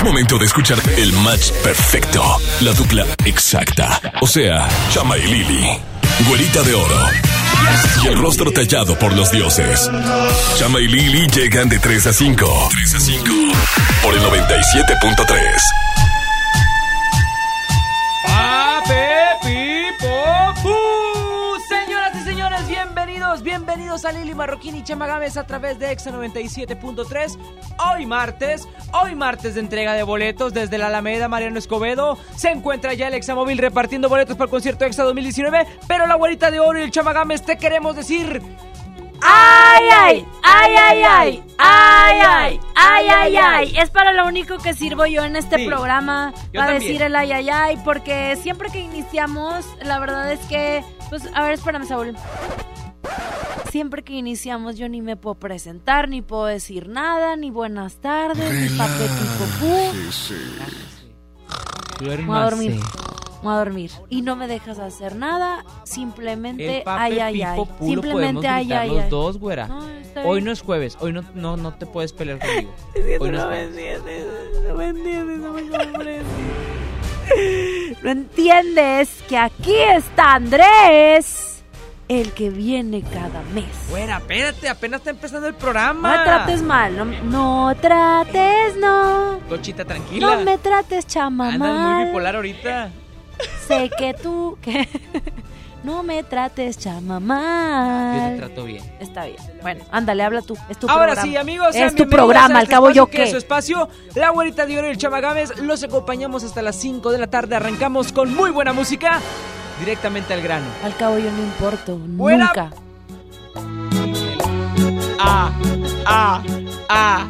Es momento de escuchar el match perfecto. La dupla exacta. O sea, Chama y Lili. Güerita de oro. Y el rostro tallado por los dioses. Chama y Lili llegan de 3 a 5. 3 a 5. Por el 97.3. bienvenidos, a Lili Marroquín y Chamagames a través de Exa 97.3. Hoy martes, hoy martes de entrega de boletos desde la Alameda Mariano Escobedo. Se encuentra ya el Examóvil repartiendo boletos para el concierto Exa 2019. Pero la güerita de oro y el Chamagames te queremos decir. ¡Ay, ay! ¡Ay, ay, ay! ¡Ay, ay! ¡Ay, ay, ay! Es para lo único que sirvo yo en este Sí, programa, para decir el ay, ay, ay, porque siempre que iniciamos, la verdad es que, pues, a ver, espérame, Saúl. Siempre que iniciamos yo ni me puedo presentar, ni puedo decir nada, ni buenas tardes, ni. Me voy a dormir. Me voy a dormir. Y no me dejas hacer nada, simplemente ay, ay, ay. Simplemente ay, ay, los dos, güera. No, Hoy no es jueves, hoy no, no, no te puedes pelear conmigo. Hoy no es jueves. No entiendes, no me comprendes. No entiendes que aquí está Andrés, el que viene cada mes. Güera, espérate, apenas está empezando el No programa. me trates mal, no, no trates, no. Cochita, tranquila. No me trates, chama Andas muy mal. bipolar ahorita. Sé que tú, que no me trates, chama Yo te mal. trato bien. Está bien. Bueno, ándale, habla tú. Es tu Ahora programa. sí, amigos. Es tu programa, al este cabo yo que es qué. su espacio. La güerita de oro y el chamagames. Los acompañamos hasta las 5 de la tarde. Arrancamos con muy buena música. Directamente al grano. Al cabo yo no importo, Buena- nunca. Ah, ah, ah,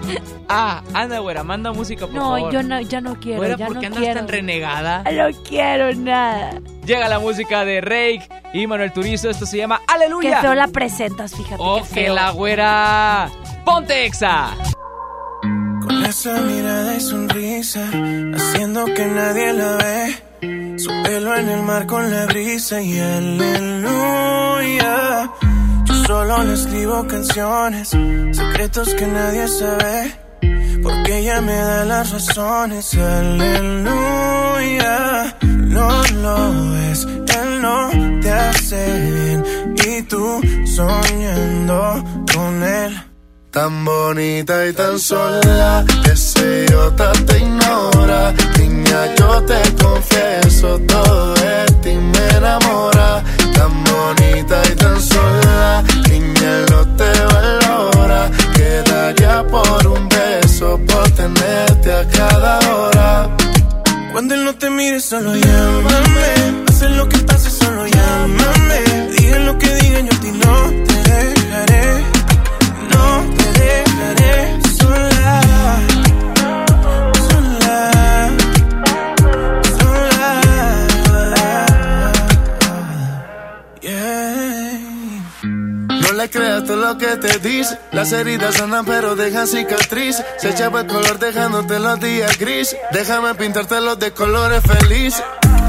ah. Anda, güera, manda música, por No, favor. yo no, ya no quiero, Güera, ya ¿por no qué andas quiero. tan renegada? No quiero nada. Llega la música de Rake y Manuel Turizo. Esto se llama Aleluya. feo la presentas, fíjate. Oh, que feo. la güera. Ponte exa. Con esa mirada y sonrisa, haciendo que nadie la ve. Su pelo en el mar con la brisa y aleluya. Yo solo le escribo canciones, secretos que nadie sabe. Porque ella me da las razones, aleluya. No lo es, él no te hace bien. Y tú soñando con él. Tan bonita y tan sola, que ese idiota te ignora. Niña, yo te confieso, todo de ti me enamora. Tan bonita y tan sola, niña, no te valora. Quedaría por un beso, por tenerte a cada hora. Cuando él no te mire, solo llámame. Haz lo que pase, solo llámame. Digan lo que digan, yo a ti le creas todo lo que te dice. Las heridas sanan pero dejan cicatriz. Se echaba el color dejándote los días gris. Déjame pintártelos de colores felices.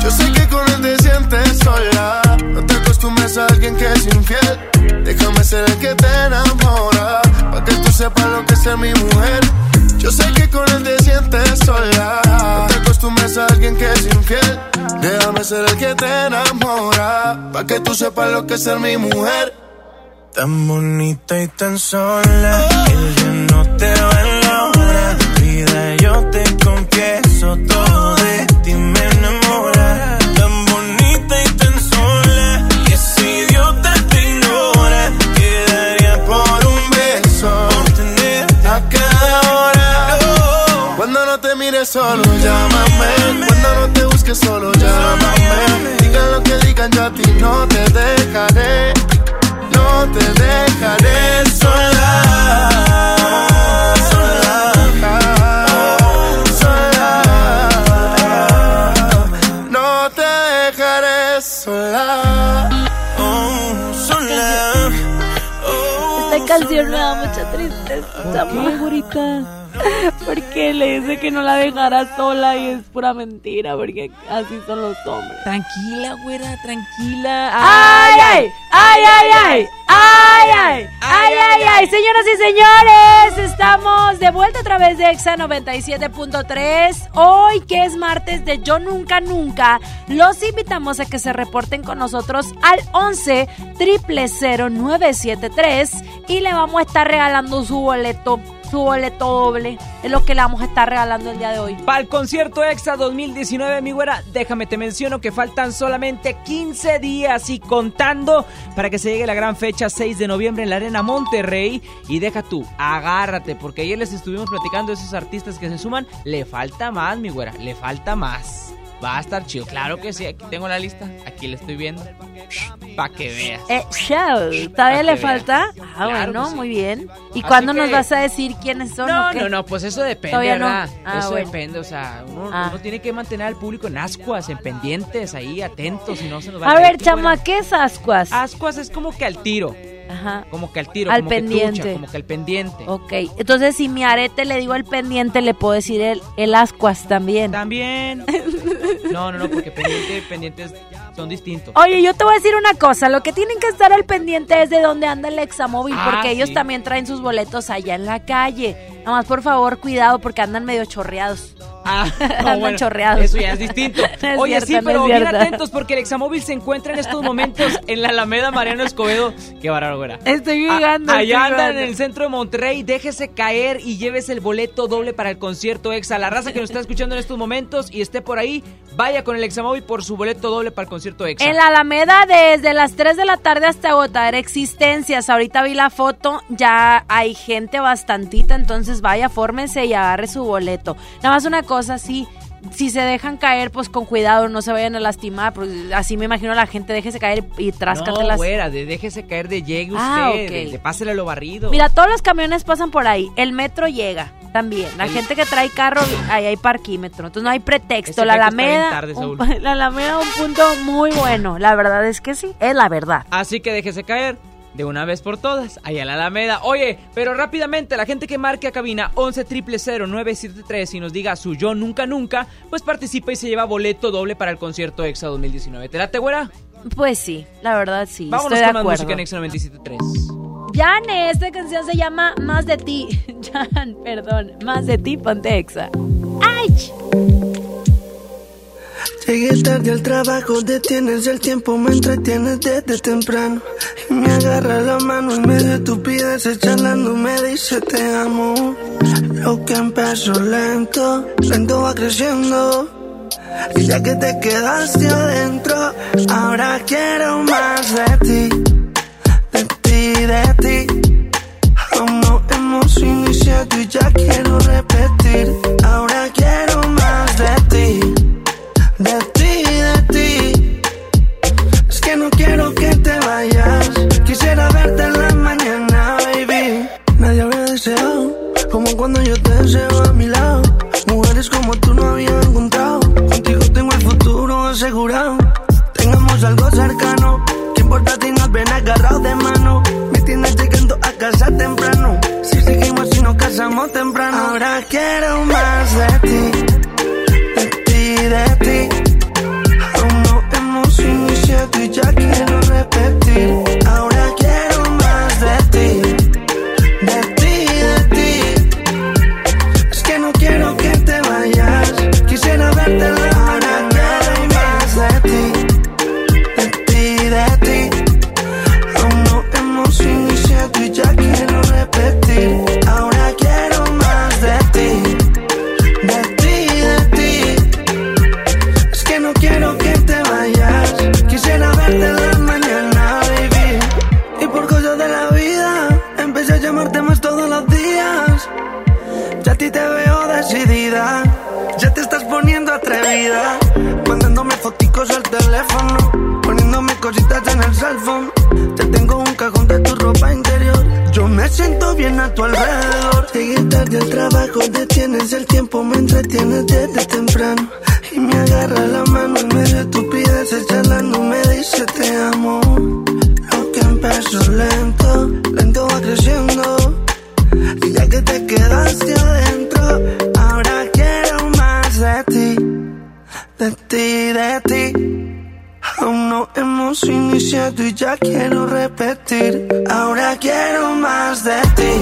Yo sé que con él te sientes sola. No te acostumbres a alguien que es infiel. Déjame ser el que te enamora. Pa' que tú sepas lo que es ser mi mujer. Yo sé que con él te sientes sola. No te acostumbres a alguien que es infiel. Déjame ser el que te enamora. Pa' que tú sepas lo que es ser mi mujer. Tan bonita y tan sola, que ya no te valora. Vida, yo te confieso, todo de ti me enamora. Tan bonita y tan sola, que ese idiota te ignora. Quedaría por un beso, a cada hora. Cuando no te mires solo, llámame. Cuando no te busques solo, llámame. Digan lo que digan, yo a ti no te dejaré. No te dejaré sola. Sola. No te dejaré sola. Oh, sola. Oh, Esta canción me da mucha tristeza, chama. güerita? Porque le dice que no la dejara sola y es pura mentira, porque así son los hombres. Tranquila, güera, tranquila. ¡Ay, ay! ¡Ay, ay, ay! ¡Ay, ay! ¡Ay, ay, ay! Señoras y señores, estamos de vuelta a través de Exa 97.3. Hoy, que es martes de Yo Nunca Nunca, los invitamos a que se reporten con nosotros al 11 973 y le vamos a estar regalando su boleto su boleto doble. Es lo que le vamos a estar regalando el día de hoy. Para el concierto EXA 2019, mi güera, déjame te menciono que faltan solamente 15 días y contando para que se llegue la gran fecha 6 de noviembre en la Arena Monterrey. Y deja tú, agárrate, porque ayer les estuvimos platicando de esos artistas que se suman. Le falta más, mi güera, le falta más. Va a estar chido. Claro que sí, aquí tengo la lista. Aquí la estoy viendo. Para que veas. Eh, show. ¿Todavía le falta? Ah, bueno, muy bien. ¿Y cuándo nos vas a decir quiénes son? No, no, no, pues eso depende, ¿verdad? Ah, eso depende, o sea, ah. uno, tiene que mantener al público en ascuas, en pendientes, ahí, atentos, y no se nos va a A ver, chama, ¿qué es ascuas? Ascuas es como que al tiro. Ajá. Como que al tiro, al como pendiente. que como que al pendiente. Ok, entonces si mi arete le digo al pendiente, le puedo decir el, el ascuas también. También. no, no, no, porque pendiente, pendientes son distintos. Oye, yo te voy a decir una cosa, lo que tienen que estar al pendiente es de dónde anda el examóvil, ah, porque ellos también traen sus boletos allá en la calle. Nada más, por favor, cuidado, porque andan medio chorreados. Ah, no, chorreados. Eso ya es distinto. Oye, sí, pero bien atentos porque el examóvil se encuentra en estos momentos en la Alameda Mariano Escobedo. Qué barato, güera. Estoy jugando. allá andan en el centro de Monterrey. Déjese caer y llévese el boleto doble para el concierto Exa. La raza que nos está escuchando en estos momentos y esté por ahí, vaya con el examóvil por su boleto doble para el concierto Exa. En la Alameda, desde las 3 de la tarde hasta agotar existencias. Ahorita vi la foto, ya hay gente bastantita, entonces vaya, fórmese y agarre su boleto. Nada más una cosas así si se dejan caer, pues con cuidado, no se vayan a lastimar. Pues, así me imagino la gente, déjese caer y tráscatelas. No, fuera, de, déjese caer de llegue ah, usted, de, pásele lo barrido. Mira, todos los camiones pasan por ahí. El metro llega también. La gente que trae carro, ahí hay parquímetro. Entonces no hay pretexto. La Alameda, la Alameda, un punto muy bueno. La verdad es que sí, es la verdad. Así que déjese caer de una vez por todas, allá la Alameda. Oye, pero rápidamente, la gente que marque a cabina 11 973 y nos diga su yo nunca nunca, pues participa y se lleva boleto doble para el concierto EXA 2019. ¿Te late, güera? Pues sí, la verdad sí. Vámonos con más música en EXA 973. Jan, esta canción se llama Más de ti. Jan, perdón, Más de ti, ponte EXA. ¡Ay! Llegué tarde al trabajo, detienes el tiempo, me entretienes desde temprano. Y me agarra la mano en medio de estupideces, charlando, me dice te amo. Lo que empezó lento, lento va creciendo. Y ya que te quedaste adentro, ahora quiero más de ti, de ti, de ti. Aún no hemos iniciado y ya quiero repetir, ahora quiero de ti, de ti. Es que no quiero que te vayas. Quisiera verte en la mañana, baby. Nadie había deseado como cuando yo te deseo a mi lado. Mujeres como tú no había encontrado. Contigo tengo el futuro asegurado. Tengamos algo cercano. ¿Qué importa si nos ven agarrados de mano? Me tienes llegando a casa temprano. Si seguimos y nos casamos temprano. Ahora quiero más de a tu alrededor. Llegué tarde al trabajo, detienes el tiempo, me entretienes desde temprano. Y me agarra la mano en medio de estupideces, charlando, me dice te amo. Lo que empezó lento, lento va creciendo. Y ya que te quedaste adentro, ahora quiero más de ti, de ti, de ti. Aún no hemos iniciado y ya quiero repetir. Ahora quiero más de ti.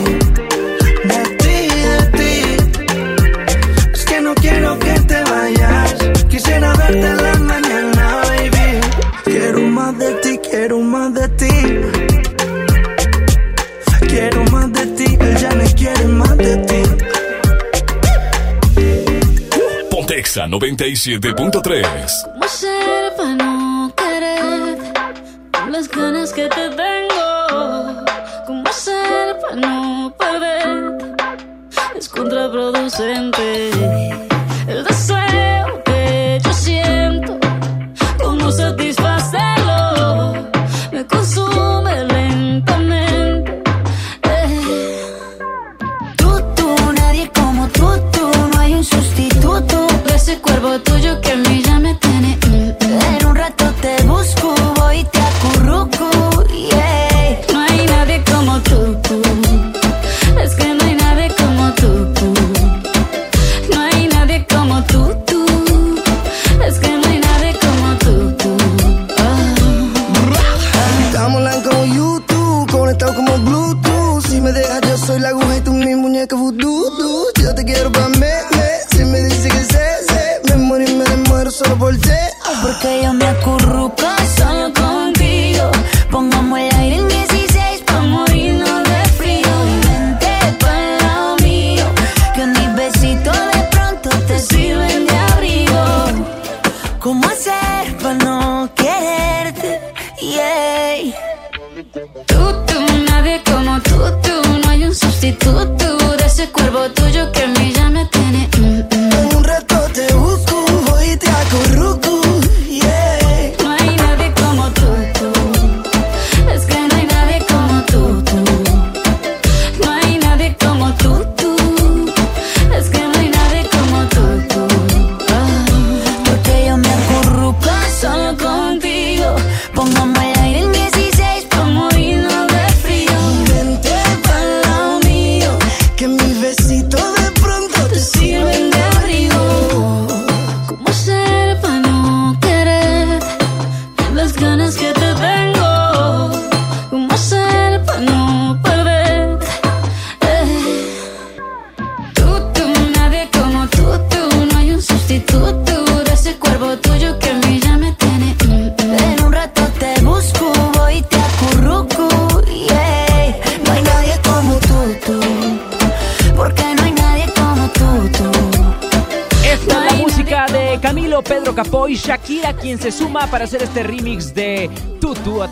97.3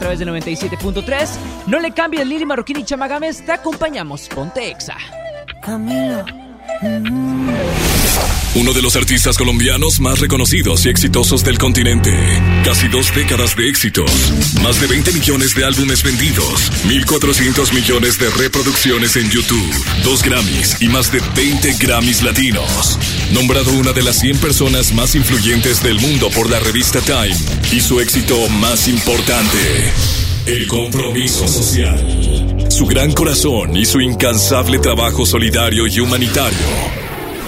través de 97.3. No le cambies, Lili Marroquín y Chamagames, te acompañamos. Ponte Exa. Camilo. Uno de los artistas colombianos más reconocidos y exitosos del continente. Casi dos décadas de éxitos. Más de 20 millones de álbumes vendidos. 1.400 millones de reproducciones en YouTube. Dos Grammys y más de 20 Grammys latinos. Nombrado una de las 100 personas más influyentes del mundo por la revista Time. Y su éxito más importante. El compromiso social. Su gran corazón y su incansable trabajo solidario y humanitario.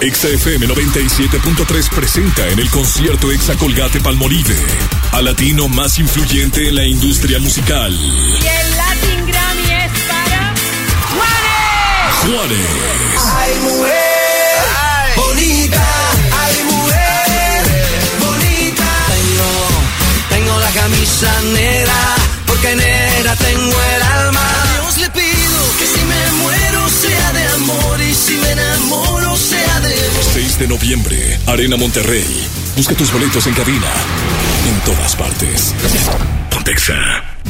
Exa FM 97.3 presenta en el concierto Exa Colgate Palmolive al latino más influyente en la industria musical, Y el Latin Grammy es para Juanes. Juanes. Ay, mujer, bonita, ay, mujer, bonita. Tengo, tengo la camisa negra, porque negra tengo el alma. A Dios le pido que si me muero sea de amor y si me enamoro. 6 de noviembre, Arena Monterrey. Busca tus boletos en cabina. En todas partes. Pontexa.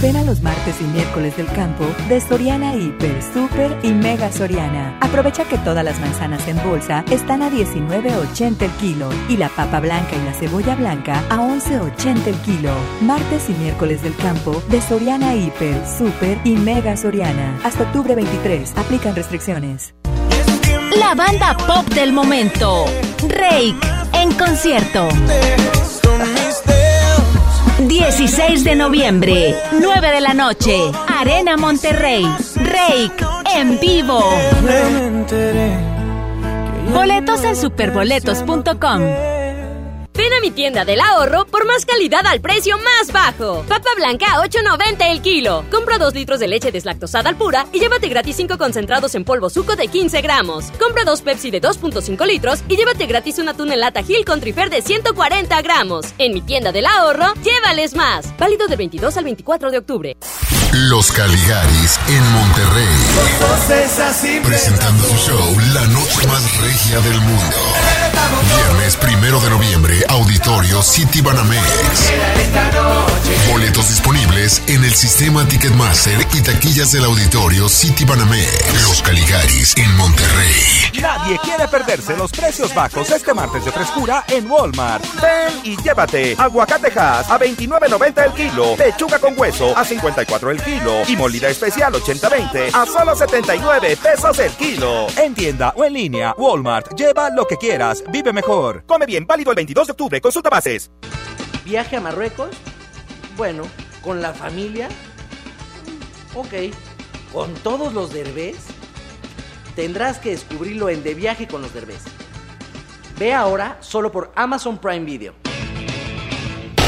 Ven a los martes y miércoles del campo de Soriana Hiper, Super y Mega Soriana. Aprovecha que todas las manzanas en bolsa están a 19.80 el kilo y la papa blanca y la cebolla blanca a 11.80 el kilo. Martes y miércoles del campo de Soriana Hiper, Super y Mega Soriana. Hasta octubre 23. Aplican restricciones. La banda pop del momento. Rake en concierto. 16 de noviembre, 9 de la noche, Arena Monterrey. Rake en vivo. Boletos en superboletos.com. Ven a mi tienda del ahorro por más calidad al precio más bajo. Papa blanca a 8.90 el kilo. Compra 2 litros de leche deslactosada al pura y llévate gratis 5 concentrados en polvo suco de 15 gramos. Compra 2 Pepsi de 2.5 litros y llévate gratis una tuna en lata Gil con trifer de 140 gramos. En mi tienda del ahorro, llévales más. Válido del 22 al 24 de octubre. Los Caligaris en Monterrey. Presentando su show La Noche Más Regia del Mundo. Viernes primero de noviembre, Auditorio City Banamex. Boletos disponibles en el sistema Ticketmaster y taquillas del Auditorio City Banamex. Los Caligaris en Monterrey. Nadie quiere perderse los precios bajos este martes de frescura en Walmart. Ven y llévate aguacatejas a 29.90 el kilo, pechuga con hueso a 54 el kilo y molida especial 80-20 a solo 79 pesos el kilo. En tienda o en línea, Walmart, lleva lo que quieras, vive mejor. Come bien, válido el 22 de octubre, consulta bases. ¿Viaje a Marruecos? Bueno, ¿con la familia? Ok. ¿Con todos los derbés? Tendrás que descubrirlo en De Viaje con los Derbés. Ve ahora solo por Amazon Prime Video.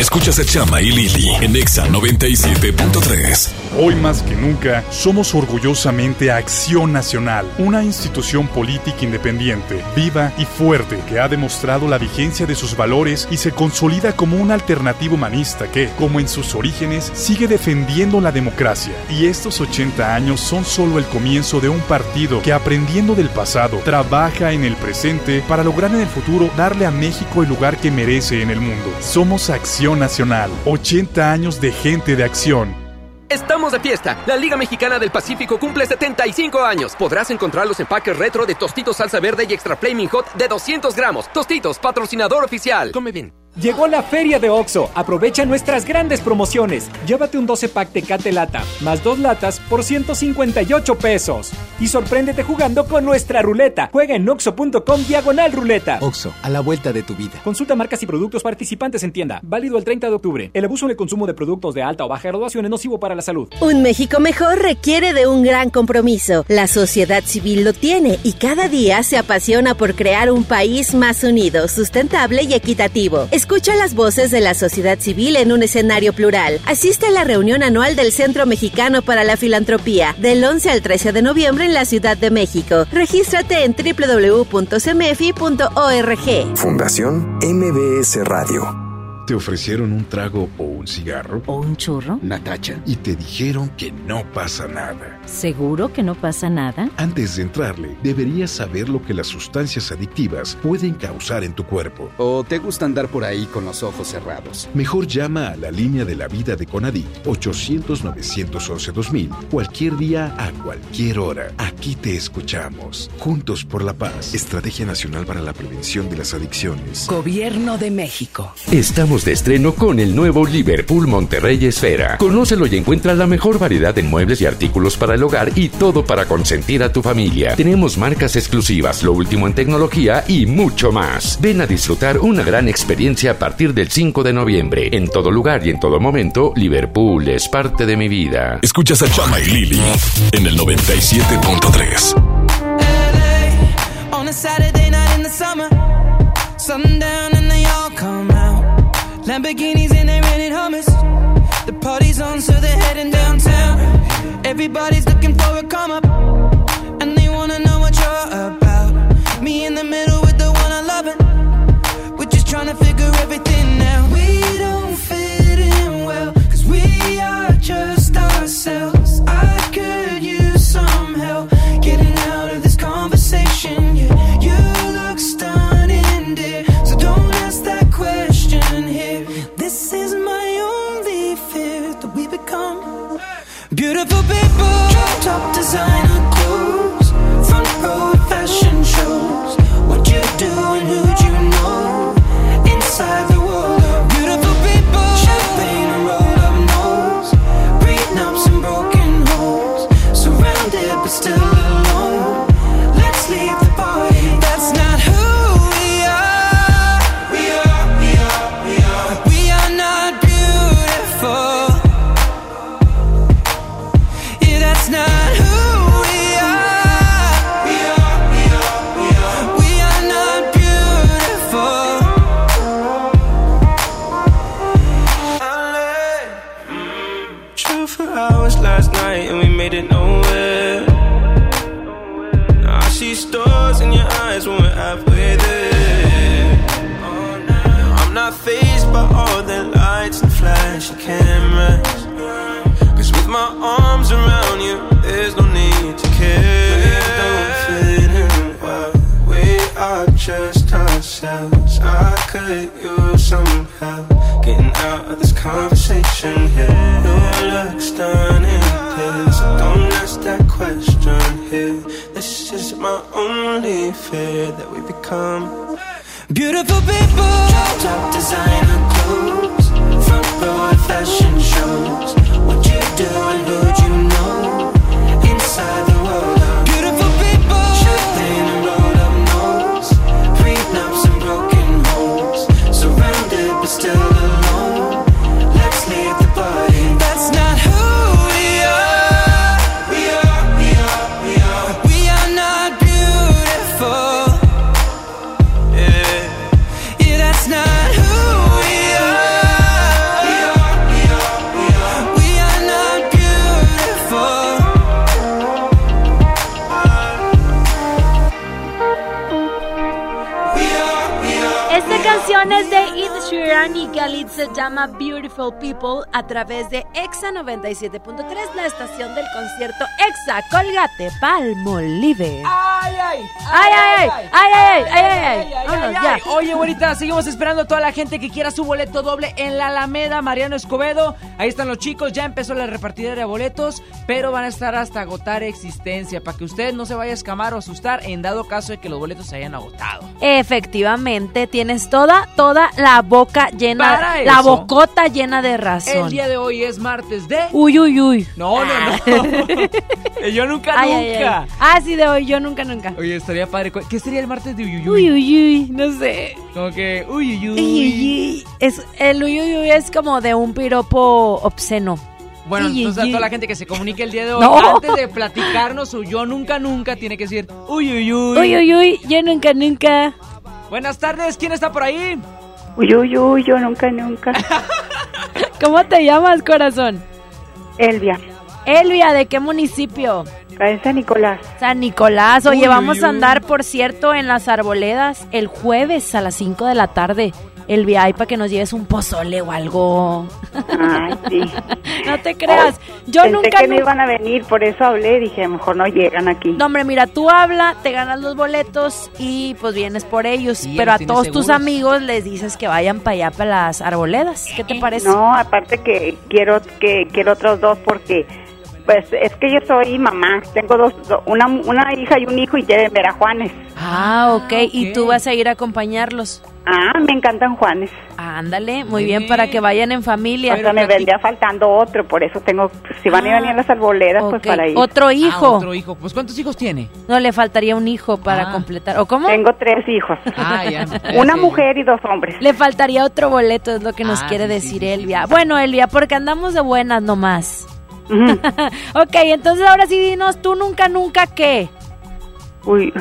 Escuchas a Chama y Lili en Exa 97.3. Hoy más que nunca, somos orgullosamente Acción Nacional, una institución política independiente, viva y fuerte que ha demostrado la vigencia de sus valores y se consolida como una alternativa humanista que, como en sus orígenes, sigue defendiendo la democracia. Y estos 80 años son solo el comienzo de un partido que, aprendiendo del pasado, trabaja en el presente para lograr en el futuro darle a México el lugar que merece en el mundo. Somos Acción Nacional, 80 años de gente de acción. Estamos de fiesta. La Liga Mexicana del Pacífico cumple 75 años. Podrás encontrar los empaques retro de Tostitos Salsa Verde y Extra Flaming Hot de 200 gramos. Tostitos, patrocinador oficial. Come bien. Llegó la feria de OXO. Aprovecha nuestras grandes promociones. Llévate un 12 pack Tecate Lata, más dos latas por 158 pesos. Y sorpréndete jugando con nuestra ruleta. Juega en oxo.com diagonal ruleta. OXO, a la vuelta de tu vida. Consulta marcas y productos participantes en tienda. Válido el 30 de octubre. El abuso en el consumo de productos de alta o baja graduación es nocivo para la salud. Un México mejor requiere de un gran compromiso. La sociedad civil lo tiene y cada día se apasiona por crear un país más unido, sustentable y equitativo. Escucha las voces de la sociedad civil en un escenario plural. Asiste a la reunión anual del Centro Mexicano para la Filantropía del 11 al 13 de noviembre en la Ciudad de México. Regístrate en www.cmefi.org. Fundación MBS Radio. ¿Te ofrecieron un trago o un cigarro? ¿O un churro? Natacha. Y te dijeron que no pasa nada. ¿Seguro que no pasa nada? Antes de entrarle, deberías saber lo que las sustancias adictivas pueden causar en tu cuerpo. ¿O te gusta andar por ahí con los ojos cerrados? Mejor llama a la línea de la vida de Conadic 800-911-2000 cualquier día a cualquier hora. Aquí te escuchamos. Juntos por la paz. Estrategia Nacional para la Prevención de las Adicciones. Gobierno de México. Estamos de estreno con el nuevo Liverpool Monterrey Esfera. Conócelo y encuentra la mejor variedad de muebles y artículos para el hogar y todo para consentir a tu familia. Tenemos marcas exclusivas, lo último en tecnología y mucho más. Ven a disfrutar una gran experiencia a partir del 5 de noviembre. En todo lugar y en todo momento, Liverpool es parte de mi vida. Escuchas a Chama y Lili en el 97.3. On a Saturday night in the summer, sundown and they all come out. Lamborghinis and they rented hummus. The party's on, so they're heading downtown. Everybody's looking for a come up, and they wanna know what you're about. Me in the middle with the one I love it. We're just trying to figure everything out. We don't fit in well, cause we are just ourselves. top designer. Fear that we become Beautiful people. Drop top designer clothes, front row fashion shows. What you do and who'd Khalid se llama Beautiful People a través de Exa 97.3, la estación del concierto Exa Colgate Palmolive. ¡Ay, ay! ¡Ay, ay, ay! ¡Ay, ay, ay! ¡Ay, ay! Oye, güerita, seguimos esperando a toda la gente que quiera su boleto doble en la Alameda Mariano Escobedo. Ahí están los chicos, ya empezó la repartidera de boletos, pero van a estar hasta agotar existencia para que usted no se vaya a escamar o asustar en dado caso de que los boletos se hayan agotado. Efectivamente, tienes toda, toda la boca llena, Para la eso, bocota llena de razón. El día de hoy es martes de... Uy, uy, uy. No, no, no. Yo nunca, Ay, nunca. ay. Ah, sí, de hoy, yo nunca, nunca. Oye, estaría padre. ¿Qué sería el martes de Uyuyuy? Uy, uy, uy, no sé. Como que, uy, uy, uy. Uy, uy, uy. Es, el uy, uy, uy es como de un piropo obsceno. Bueno, Uy, entonces a uy, toda la uy. gente que se comunique el día de hoy, No. antes de platicarnos su yo nunca nunca, tiene que decir, uy, uy, uy. Uy, uy, uy, yo nunca, nunca. Buenas tardes, ¿quién está por ahí? Uy, uy, uy, yo nunca, nunca. ¿Cómo te llamas, corazón? Elvia, Elvia, ¿de qué municipio? acá en San Nicolás. San Nicolás. Oye, Uy, vamos uy, a andar, por cierto, en las arboledas el jueves a las 5 de la tarde. Elvia, ahí para que nos lleves un pozole o algo. Ay, sí. no te creas. Yo Pensé nunca... que no iban a venir, por eso hablé, dije, a lo mejor no llegan aquí. No, hombre, mira, tú habla, te ganas los boletos y pues vienes por ellos. Sí, pero a todos tus seguros. amigos les dices que vayan para allá, para las arboledas. ¿Qué te parece? No, aparte que quiero que quiero otros dos porque pues es que yo soy mamá, tengo dos, do- una, una hija y un hijo y quieren ver a Juanes. Ah, ok. Y tú vas a ir a acompañarlos. Ah, me encantan Juanes. Ándale, muy bien, para que vayan en familia. Me vendría faltando otro, por eso tengo, si van a venir a las arboledas, pues para ir. Otro hijo. Ah, otro hijo. Pues ¿cuántos hijos tiene? No, le faltaría un hijo para Ah. completar. ¿O cómo? Tengo tres hijos. Ah, ya. Una mujer y dos hombres. Le faltaría otro boleto, es lo que nos Ah, quiere sí, sí, decir sí, sí, Elvia. Bueno, Elvia, porque andamos de buenas nomás. ok, entonces ahora sí dinos, tú nunca, nunca qué. Uy,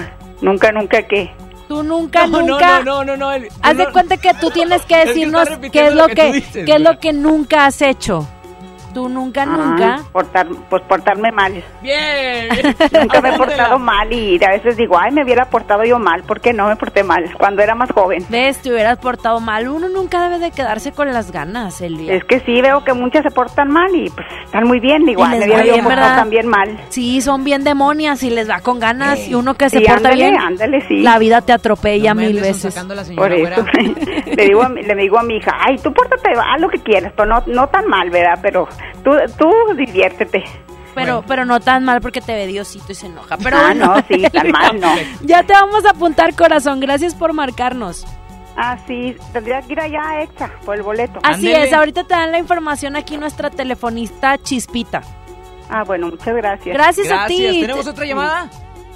nunca, nunca qué. Tú nunca, No, nunca. no, no, no, no, el- Haz de cuenta que tú tienes que decirnos qué es lo que qué es lo que nunca has hecho. Tú nunca, nunca. Portar, pues portarme mal. Bien. Nunca me he portado mal y a veces digo, ay, me hubiera portado yo mal, ¿por qué no me porté mal? Cuando era más joven. Ves, te hubieras portado mal. Uno nunca debe de quedarse con las ganas, Elvia. Es que sí, veo que muchas se portan mal y pues están muy bien, igual, me hubiera yo bien, portado también mal. Sí, son bien demonias y les va con ganas. y uno que se Sí, porta ándale, bien, ándale, sí. la vida te atropella No mil veces. Por eso le digo, a mi- le digo a mi hija, ay, tú pórtate, haz lo que quieras, pero no, no tan mal, ¿verdad? Pero tú, tú diviértete. Pero, pero no tan mal porque te ve Diosito y se enoja. Pero Ah, bueno. no, sí, tan mal, no. Ya te vamos a apuntar, corazón. Gracias por marcarnos. Ah, sí, tendría que ir allá a Exa por el boleto. Así es, ahorita te dan la información aquí nuestra telefonista Chispita. Ah, bueno, muchas gracias. Gracias, a ti. ¿Tenemos otra llamada?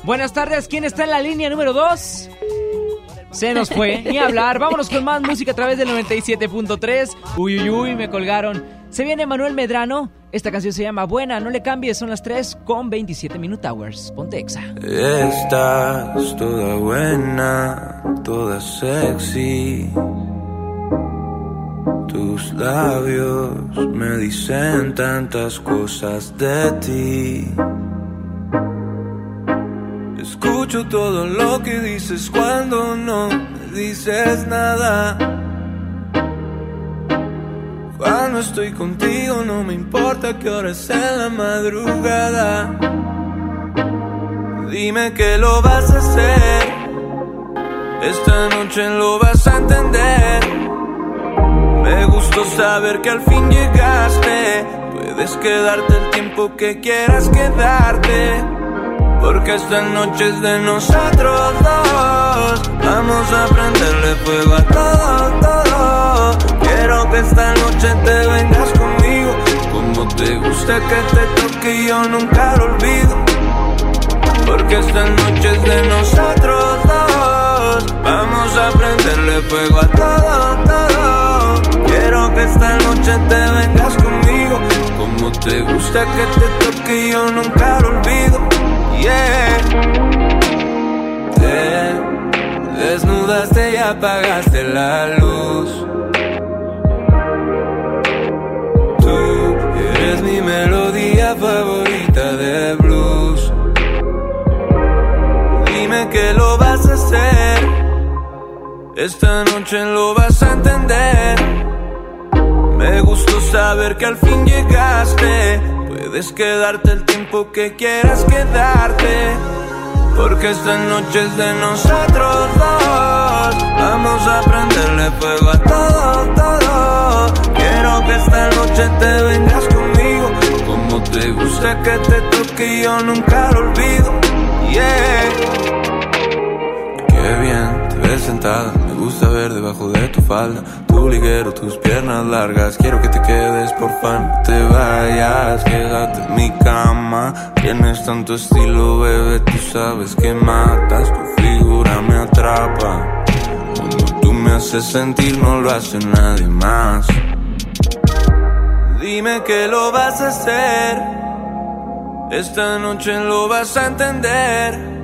Buenas tardes, ¿quién está en la línea número 2? Se nos fue, ni hablar. Vámonos con más música a través del 97.3. Uy, uy, uy, me colgaron. Se viene Manuel Medrano. Esta canción se llama Buena, no le cambies. Son las 3 con 27 Minute Hours. Ponte exa. Estás toda buena, toda sexy. Tus labios me dicen tantas cosas de ti. Escucho todo lo que dices cuando no me dices nada. Cuando estoy contigo no me importa que hora en la madrugada. Dime que lo vas a hacer. Esta noche lo vas a entender. Me gustó saber que al fin llegaste. Puedes quedarte el tiempo que quieras quedarte. Porque esta noche es de nosotros dos. Vamos a prenderle fuego a todo, todo. Quiero que esta noche te vengas conmigo. Como te gusta que te toque yo nunca lo olvido. Porque esta noche es de nosotros dos. Vamos a prenderle fuego a todo, todo. Quiero que esta noche te vengas conmigo. Como te gusta que te toque yo nunca lo olvido. Te desnudaste y apagaste la luz. Tú eres mi melodía favorita de blues. Dime que lo vas a hacer. Esta noche lo vas a entender. Me gustó saber que al fin llegaste. Puedes quedarte el tiempo que quieras quedarte. Porque esta noche es de nosotros dos. Vamos a prenderle fuego a todo, todo. Quiero que esta noche te vengas conmigo. Como te gusta que te toque yo nunca lo olvido. Yeah. Qué bien te ves sentada. Gusta ver debajo de tu falda. Tu liguero, tus piernas largas. Quiero que te quedes, por fan. No te vayas, quédate en mi cama. Tienes tanto estilo, bebé. Tú sabes que matas. Tu figura me atrapa. Cuando tú me haces sentir, no lo hace nadie más. Dime que lo vas a hacer. Esta noche lo vas a entender.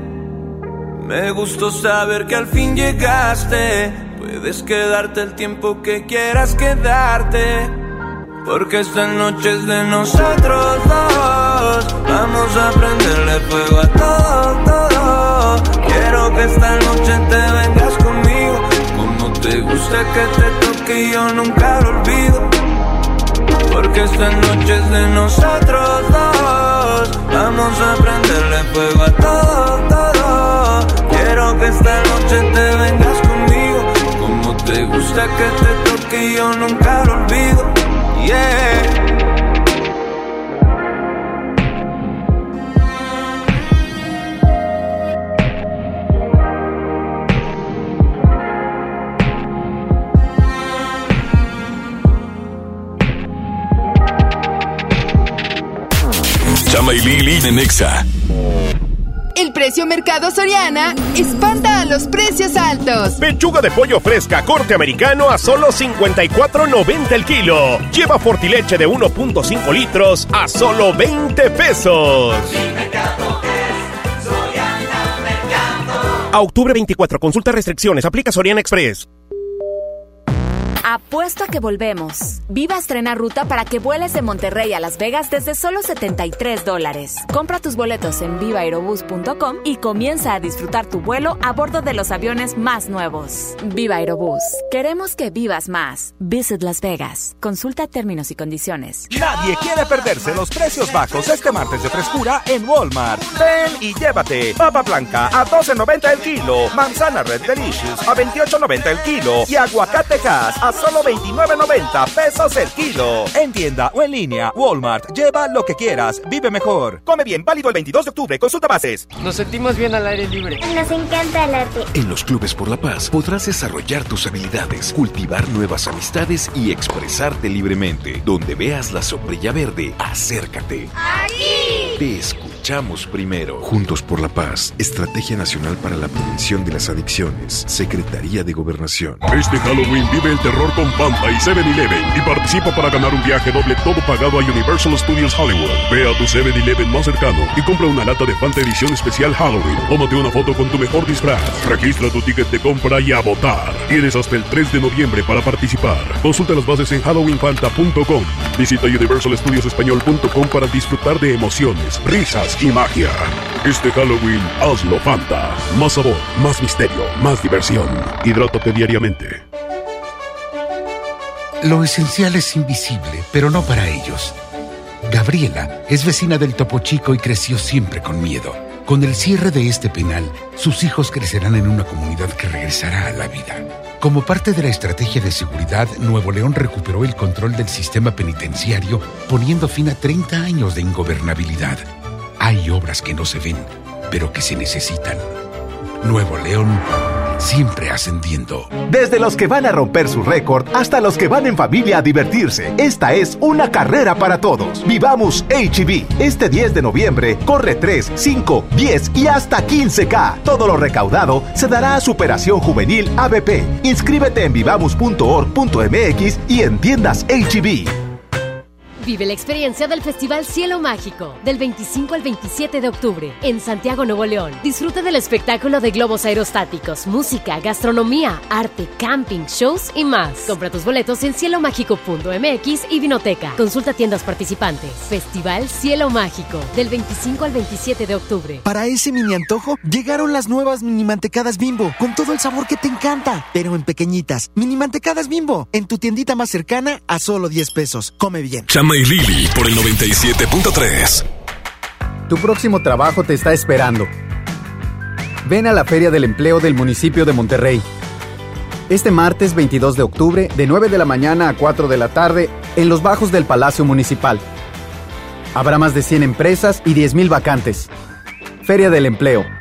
Me gustó saber que al fin llegaste. Puedes quedarte el tiempo que quieras quedarte. Porque esta noche es de nosotros dos. Vamos a prenderle fuego a todo, todo. Quiero que esta noche te vengas conmigo. Como te gusta que te toque yo nunca lo olvido. Porque esta noche es de nosotros dos. Vamos a prenderle fuego a todo, todo. Quiero que esta noche te vengas conmigo. Como te gusta que te toque yo nunca lo olvido. Yeah. Chama y Lili de Nexa. El precio Mercado Soriana espanta a los precios altos. Pechuga de pollo fresca corte americano a solo 54.90 el kilo. Lleva fortileche de 1.5 litros a solo 20 pesos. A octubre 24, consulta restricciones, aplica Soriana Express. Apuesto a que volvemos. Viva estrena ruta para que vueles de Monterrey a Las Vegas desde solo 73 dólares. Compra tus boletos en vivaerobus.com y comienza a disfrutar tu vuelo a bordo de los aviones más nuevos. Viva Aerobús. Queremos que vivas más. Visit Las Vegas. Consulta términos y condiciones. Nadie quiere perderse los precios bajos este martes de frescura en Walmart. Ven y llévate papa blanca a 12.90 el kilo, manzana Red Delicious a 28.90 el kilo y aguacate Hass a solo 29.90 pesos el kilo. En tienda o en línea, Walmart. Lleva lo que quieras, vive mejor. Come bien, válido el 22 de octubre. Consulta bases. Nos sentimos bien al aire libre. Nos encanta el arte. En los clubes por la paz podrás desarrollar tus habilidades, cultivar nuevas amistades y expresarte libremente. Donde veas la sombrilla verde, acércate. ¡Aquí! Te escuchamos primero. Juntos por la paz, Estrategia Nacional para la Prevención de las Adicciones, Secretaría de Gobernación. Este Halloween vive el terror con Fanta y 7-Eleven y participa para ganar un viaje doble todo pagado a Universal Studios Hollywood. Ve a tu 7-Eleven más cercano y compra una lata de Fanta edición especial Halloween. Tómate una foto con tu mejor disfraz. Registra tu ticket de compra y a votar. Tienes hasta el 3 de noviembre para participar. Consulta las bases en halloweenfanta.com. Visita universalstudiosespañol.com para disfrutar de emociones, risas y magia. Este Halloween hazlo Fanta. Más sabor, más misterio, más diversión. Hidrátate diariamente. Lo esencial es invisible, pero no para ellos. Gabriela es vecina del Topo Chico y creció siempre con miedo. Con el cierre de este penal, sus hijos crecerán en una comunidad que regresará a la vida. Como parte de la estrategia de seguridad, Nuevo León recuperó el control del sistema penitenciario, poniendo fin a 30 años de ingobernabilidad. Hay obras que no se ven, pero que se necesitan. Nuevo León siempre ascendiendo. Desde los que van a romper su récord hasta los que van en familia a divertirse, esta es una carrera para todos. Vivamos HB. Este 10 de noviembre corre 3, 5, 10 y hasta 15K. Todo lo recaudado se dará a Superación Juvenil ABP. Inscríbete en vivamos.org.mx y en tiendas HB. Vive la experiencia del Festival Cielo Mágico del 25 al 27 de octubre en Santiago, Nuevo León. Disfruta del espectáculo de globos aerostáticos, música, gastronomía, arte, camping, shows y más. Compra tus boletos en cielomágico.mx y Vinoteca. Consulta tiendas participantes. Festival Cielo Mágico del 25 al 27 de octubre. Para ese mini antojo llegaron las nuevas mini mantecadas Bimbo con todo el sabor que te encanta, pero en pequeñitas. Mini mantecadas Bimbo en tu tiendita más cercana a solo 10 pesos. Come bien. Chama y Lili por el 97.3. Tu próximo trabajo te está esperando. Ven a la Feria del Empleo del municipio de Monterrey. Este martes 22 de octubre, de 9 de la mañana a 4 de la tarde, en los bajos del Palacio Municipal. Habrá más de 100 empresas y 10.000 vacantes. Feria del Empleo.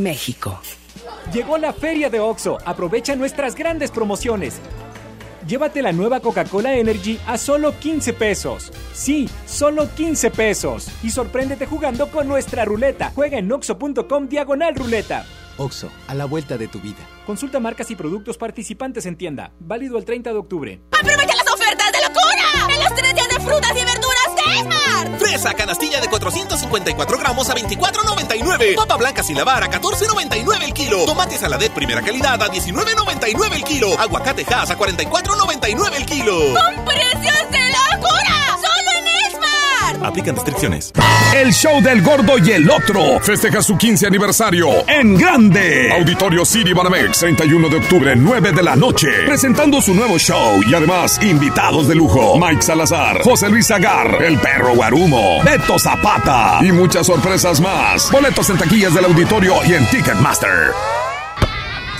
México. Llegó la feria de OXO. Aprovecha nuestras grandes promociones. Llévate la nueva Coca-Cola Energy a solo 15 pesos. Sí, solo 15 pesos. Y sorpréndete jugando con nuestra ruleta. Juega en oxo.com diagonal ruleta. Oxo, a la vuelta de tu vida. Consulta marcas y productos participantes en tienda. Válido el 30 de octubre. ¡Aprovecha las ofertas de locura! En los tres días de frutas y verduras Fresa canastilla de 454 gramos a 24.99. Papa blanca sin lavar a 14.99 el kilo. Tomate saladet primera calidad a 19.99 el kilo. Aguacate Hass a 44.99 el kilo. ¡Con precios de locura! Aplican restricciones. El show del gordo y el otro festeja su 15 aniversario en grande. Auditorio City Banamex, 31 de octubre, 9 de la noche. Presentando su nuevo show y además invitados de lujo. Mike Salazar, José Luis Agar, El Perro Guarumo, Beto Zapata y muchas sorpresas más. Boletos en taquillas del auditorio y en Ticketmaster.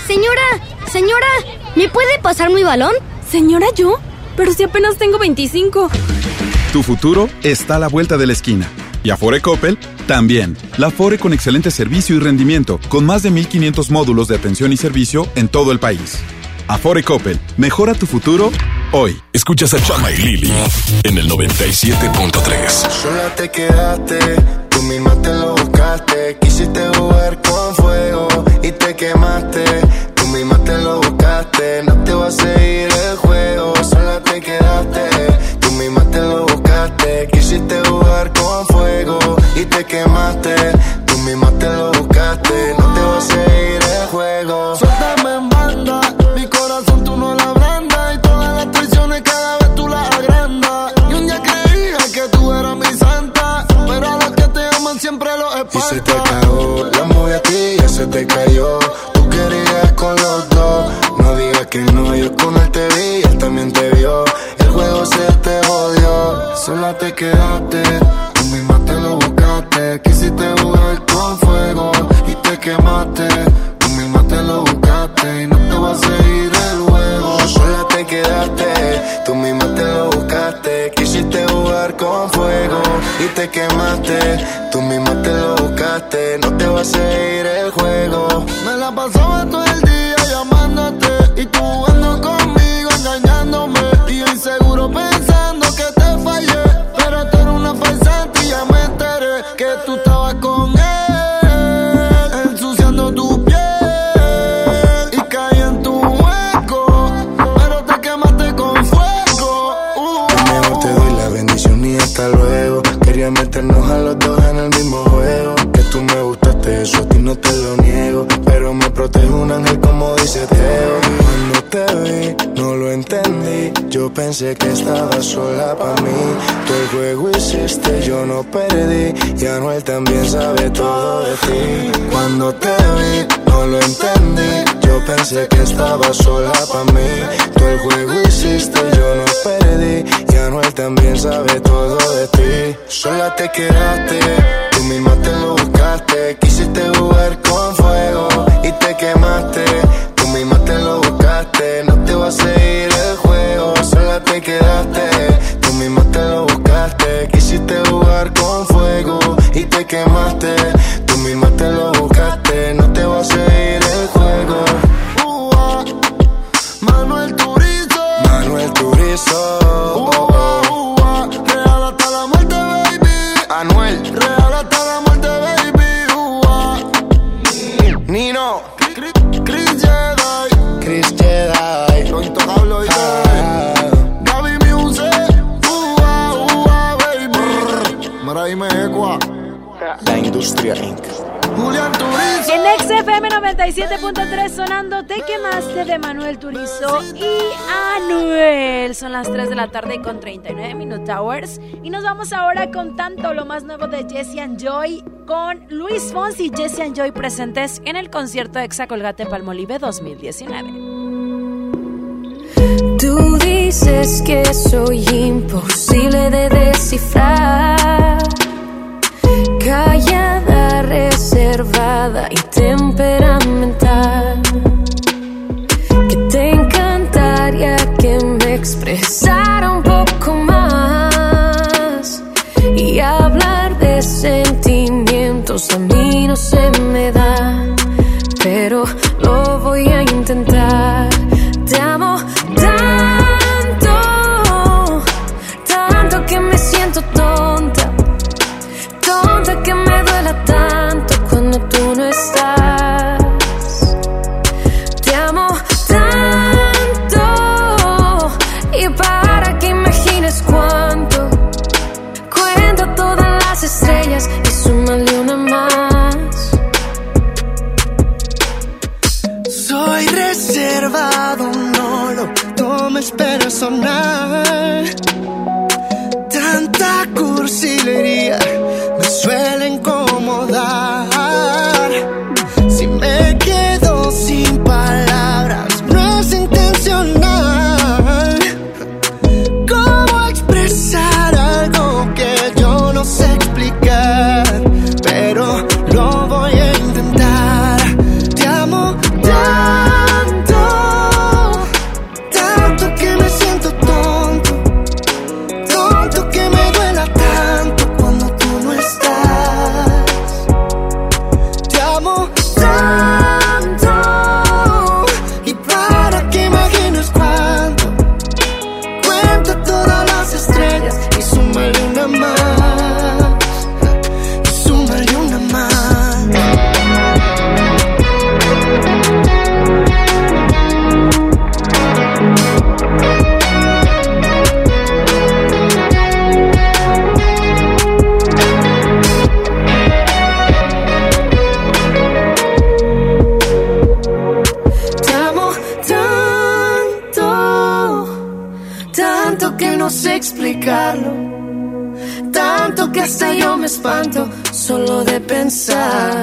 Señora, señora, ¿me puede pasar mi balón? Señora, ¿yo? Pero si apenas tengo 25. Tu futuro está a la vuelta de la esquina. Y Afore Coppel también. La Afore con excelente servicio y rendimiento, con más de 1500 módulos de atención y servicio en todo el país. Afore Coppel, mejora tu futuro hoy. Escuchas a Chama y Lili en el 97.3. Sola te quedaste, tú misma te lo buscaste. Quisiste jugar con fuego y te quemaste. Y te quemaste. Tú misma te lo buscaste, no te va a seguir el juego. Suéltame en banda, mi corazón tú no la abrandas. Y todas las traiciones cada vez tú las agrandas. Y un día creía que tú eras mi santa. Pero a los que te aman siempre los espantas. Y se te cagó, la moví a ti ya se te cayó. Tú querías con los dos. No digas que no, yo con él te vi y él también te vio. El juego se te jodió. Sola te quedaste, te quemaste. Tú misma te lo buscaste, no te va a seguir el juego. Me la pasaba Yo pensé que estaba sola para mí. Tú el juego hiciste, yo no perdí. Y Anuel también sabe todo de ti. Cuando te vi, no lo entendí. Yo pensé que estaba sola para mí. Tú el juego hiciste, yo no perdí. Y Anuel también sabe todo de ti. Sola te quedaste, tú misma te lo buscaste. Quisiste jugar con fuego y te quemaste. Tú misma te lo buscaste, no te vas a quemaste. La industria Inc. Julián Turizo. En XFM 97.3 sonando Te quemaste de Manuel Turizo y Anuel. Son las 3 de la tarde con 39 Minute Hours. Y nos vamos ahora con tanto lo más nuevo de Jesse and Joy con Luis Fonsi y Jesse and Joy presentes en el concierto Exa Colgate Palmolive 2019. Tú dices que soy imposible de descifrar. Callada, reservada y temperamental. Que te encantaría que me expresara un poco más. Y hablar de sentimientos a mí no se me da. Pero So now de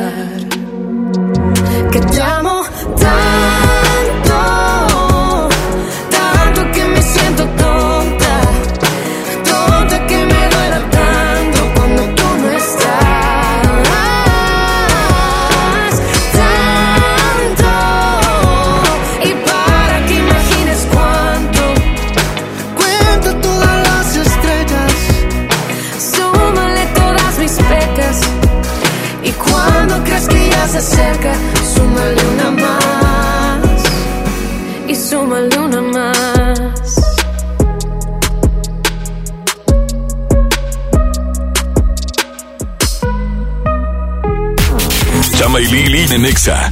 Chama y Lili en Exa.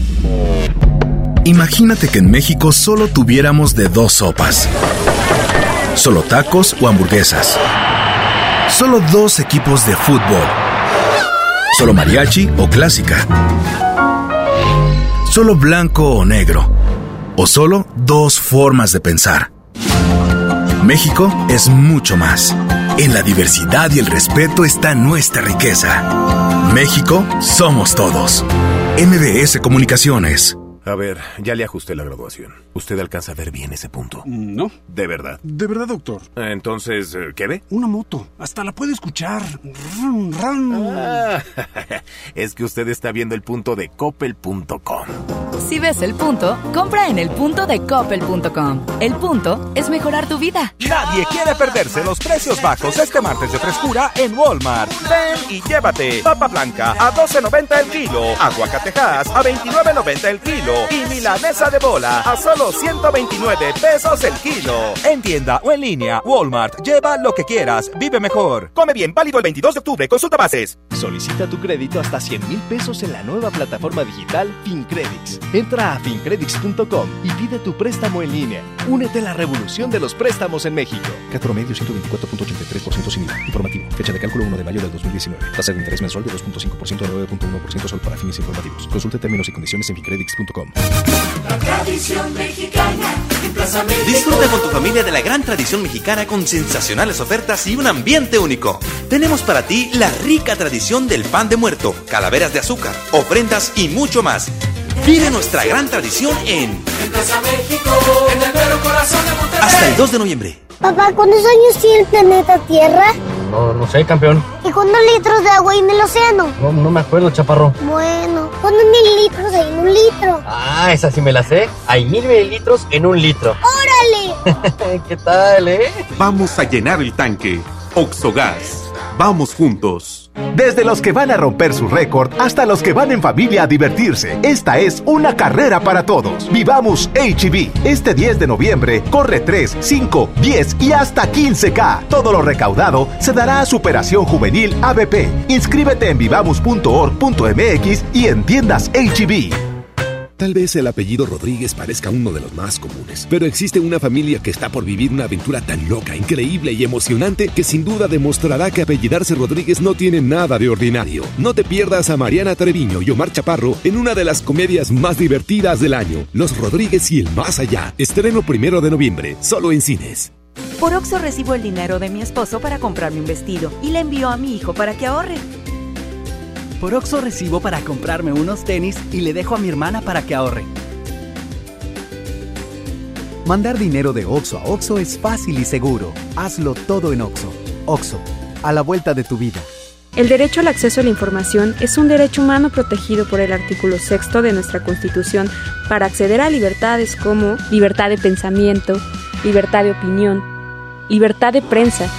Imagínate que en México solo tuviéramos de dos sopas. Solo tacos o hamburguesas. Solo dos equipos de fútbol. Solo mariachi o clásica. Solo blanco o negro. O solo dos formas de pensar. México es mucho más. En la diversidad y el respeto está nuestra riqueza. México somos todos. MBS Comunicaciones. A ver, ya le ajusté la graduación. ¿Usted alcanza a ver bien ese punto? No. ¿De verdad? De verdad, doctor. Entonces, eh, ¿qué ve? Una moto. Hasta la puede escuchar. Rum, rum. Ah, es que usted está viendo el punto de coppel.com. Si ves el punto, compra en el punto de coppel.com. El punto es mejorar tu vida. Nadie quiere perderse los precios bajos este martes de frescura en Walmart. Ven y llévate papa blanca a 12.90 el kilo, aguacatejas a 29.90 el kilo y milanesa de bola a solo 129 pesos el kilo. En tienda o en línea, Walmart. Lleva lo que quieras, vive mejor. Come bien, válido el 22 de octubre. Consulta bases. Solicita tu crédito hasta 100 mil pesos en la nueva plataforma digital FinCredits. Entra a fincredits.com y pide tu préstamo en línea. Únete a la revolución de los préstamos en México. CAT promedio 124.83% sin IVA. Informativo. Fecha de cálculo 1 de mayo del 2019. Tasa de interés mensual de 2.5% a 9.1% solo para fines informativos. Consulte términos y condiciones en fincredits.com. La tradición mexicana. Disfruta con tu familia de la gran tradición mexicana con sensacionales ofertas y un ambiente único. Tenemos para ti la rica tradición del pan de muerto, calaveras de azúcar, ofrendas y mucho más. Vive nuestra gran tradición en hasta el 2 de noviembre. Papá, ¿cuántos años tiene el planeta Tierra? No, no sé, campeón. ¿Y cuántos litros de agua hay en el océano? No, no me acuerdo, chaparro. Bueno, ¿cuántos mililitros hay en un litro? Ah, esa sí me la sé. Hay mil mililitros en un litro. ¡Órale! ¿Qué tal, eh? Vamos a llenar el tanque. Oxogas. Vamos juntos. Desde los que van a romper su récord hasta los que van en familia a divertirse, esta es una carrera para todos. Vivamos HB. Este 10 de noviembre corre 3, 5, 10 y hasta 15K. Todo lo recaudado se dará a Superación Juvenil ABP. Inscríbete en vivamos.org.mx y en tiendas HB. Tal vez el apellido Rodríguez parezca uno de los más comunes, pero existe una familia que está por vivir una aventura tan loca, increíble y emocionante que sin duda demostrará que apellidarse Rodríguez no tiene nada de ordinario. No te pierdas a Mariana Treviño y Omar Chaparro en una de las comedias más divertidas del año, Los Rodríguez y el Más Allá. Estreno primero de noviembre, solo en cines. Por Oxo recibo el dinero de mi esposo para comprarme un vestido y le envío a mi hijo para que ahorre. Por Oxo recibo para comprarme unos tenis y le dejo a mi hermana para que ahorre. Mandar dinero de Oxo a Oxo es fácil y seguro. Hazlo todo en Oxo. Oxo, a la vuelta de tu vida. El derecho al acceso a la información es un derecho humano protegido por el artículo sexto de nuestra Constitución para acceder a libertades como libertad de pensamiento, libertad de opinión, libertad de prensa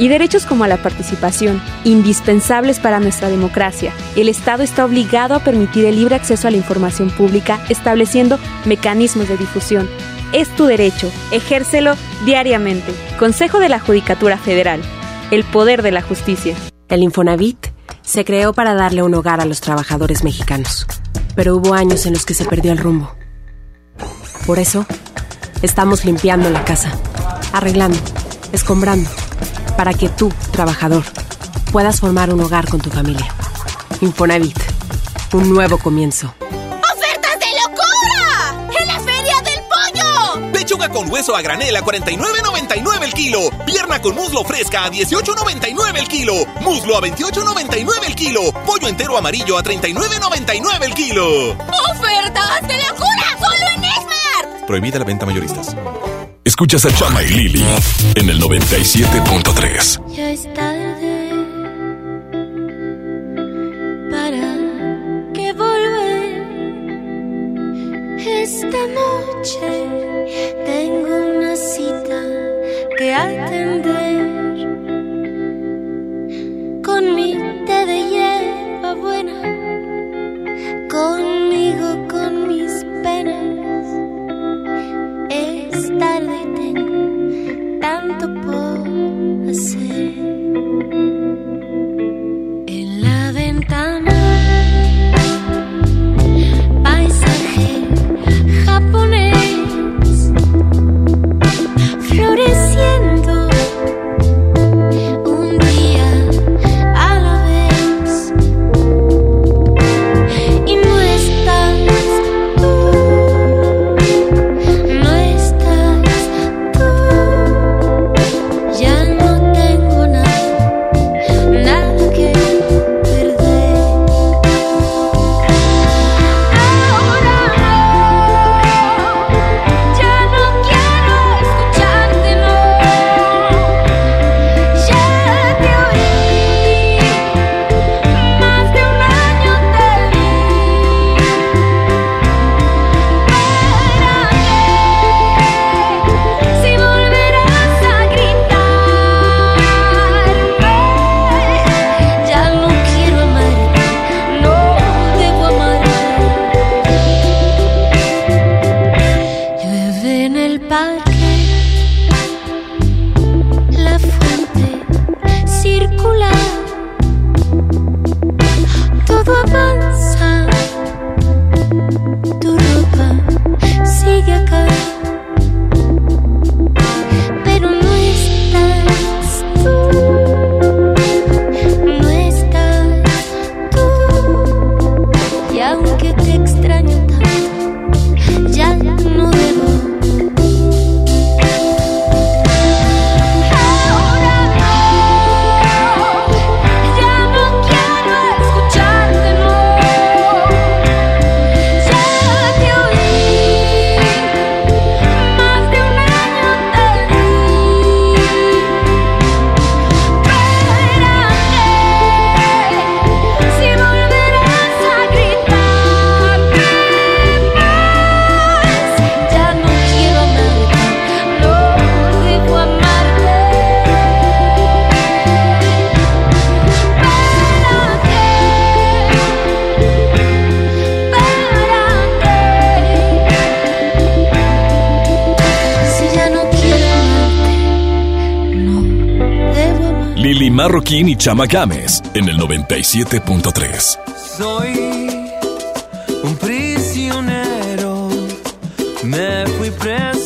y derechos como a la participación, indispensables para nuestra democracia. El Estado está obligado a permitir el libre acceso a la información pública, estableciendo mecanismos de difusión. Es tu derecho, ejércelo diariamente. Consejo de la Judicatura Federal. El poder de la justicia. El Infonavit se creó para darle un hogar a los trabajadores mexicanos, pero hubo años en los que se perdió el rumbo. Por eso, estamos limpiando la casa, arreglando, escombrando, para que tú, trabajador, puedas formar un hogar con tu familia. Infonavit, un nuevo comienzo. ¡Ofertas de locura! ¡En la Feria del Pollo! Pechuga con hueso a granel a 49.99 el kilo. Pierna con muslo fresca a 18.99 el kilo. Muslo a 28.99 el kilo. Pollo entero amarillo a 39.99 el kilo. ¡Ofertas de locura! ¡Solo en Esmar! Prohibida la venta mayoristas. Escuchas a Chama y Lili en el 97.3. Ya es tarde para que volver. Esta noche tengo una cita que atender Lili Marroquín y Chama Games en el 97.3. Soy un prisionero, me fui preso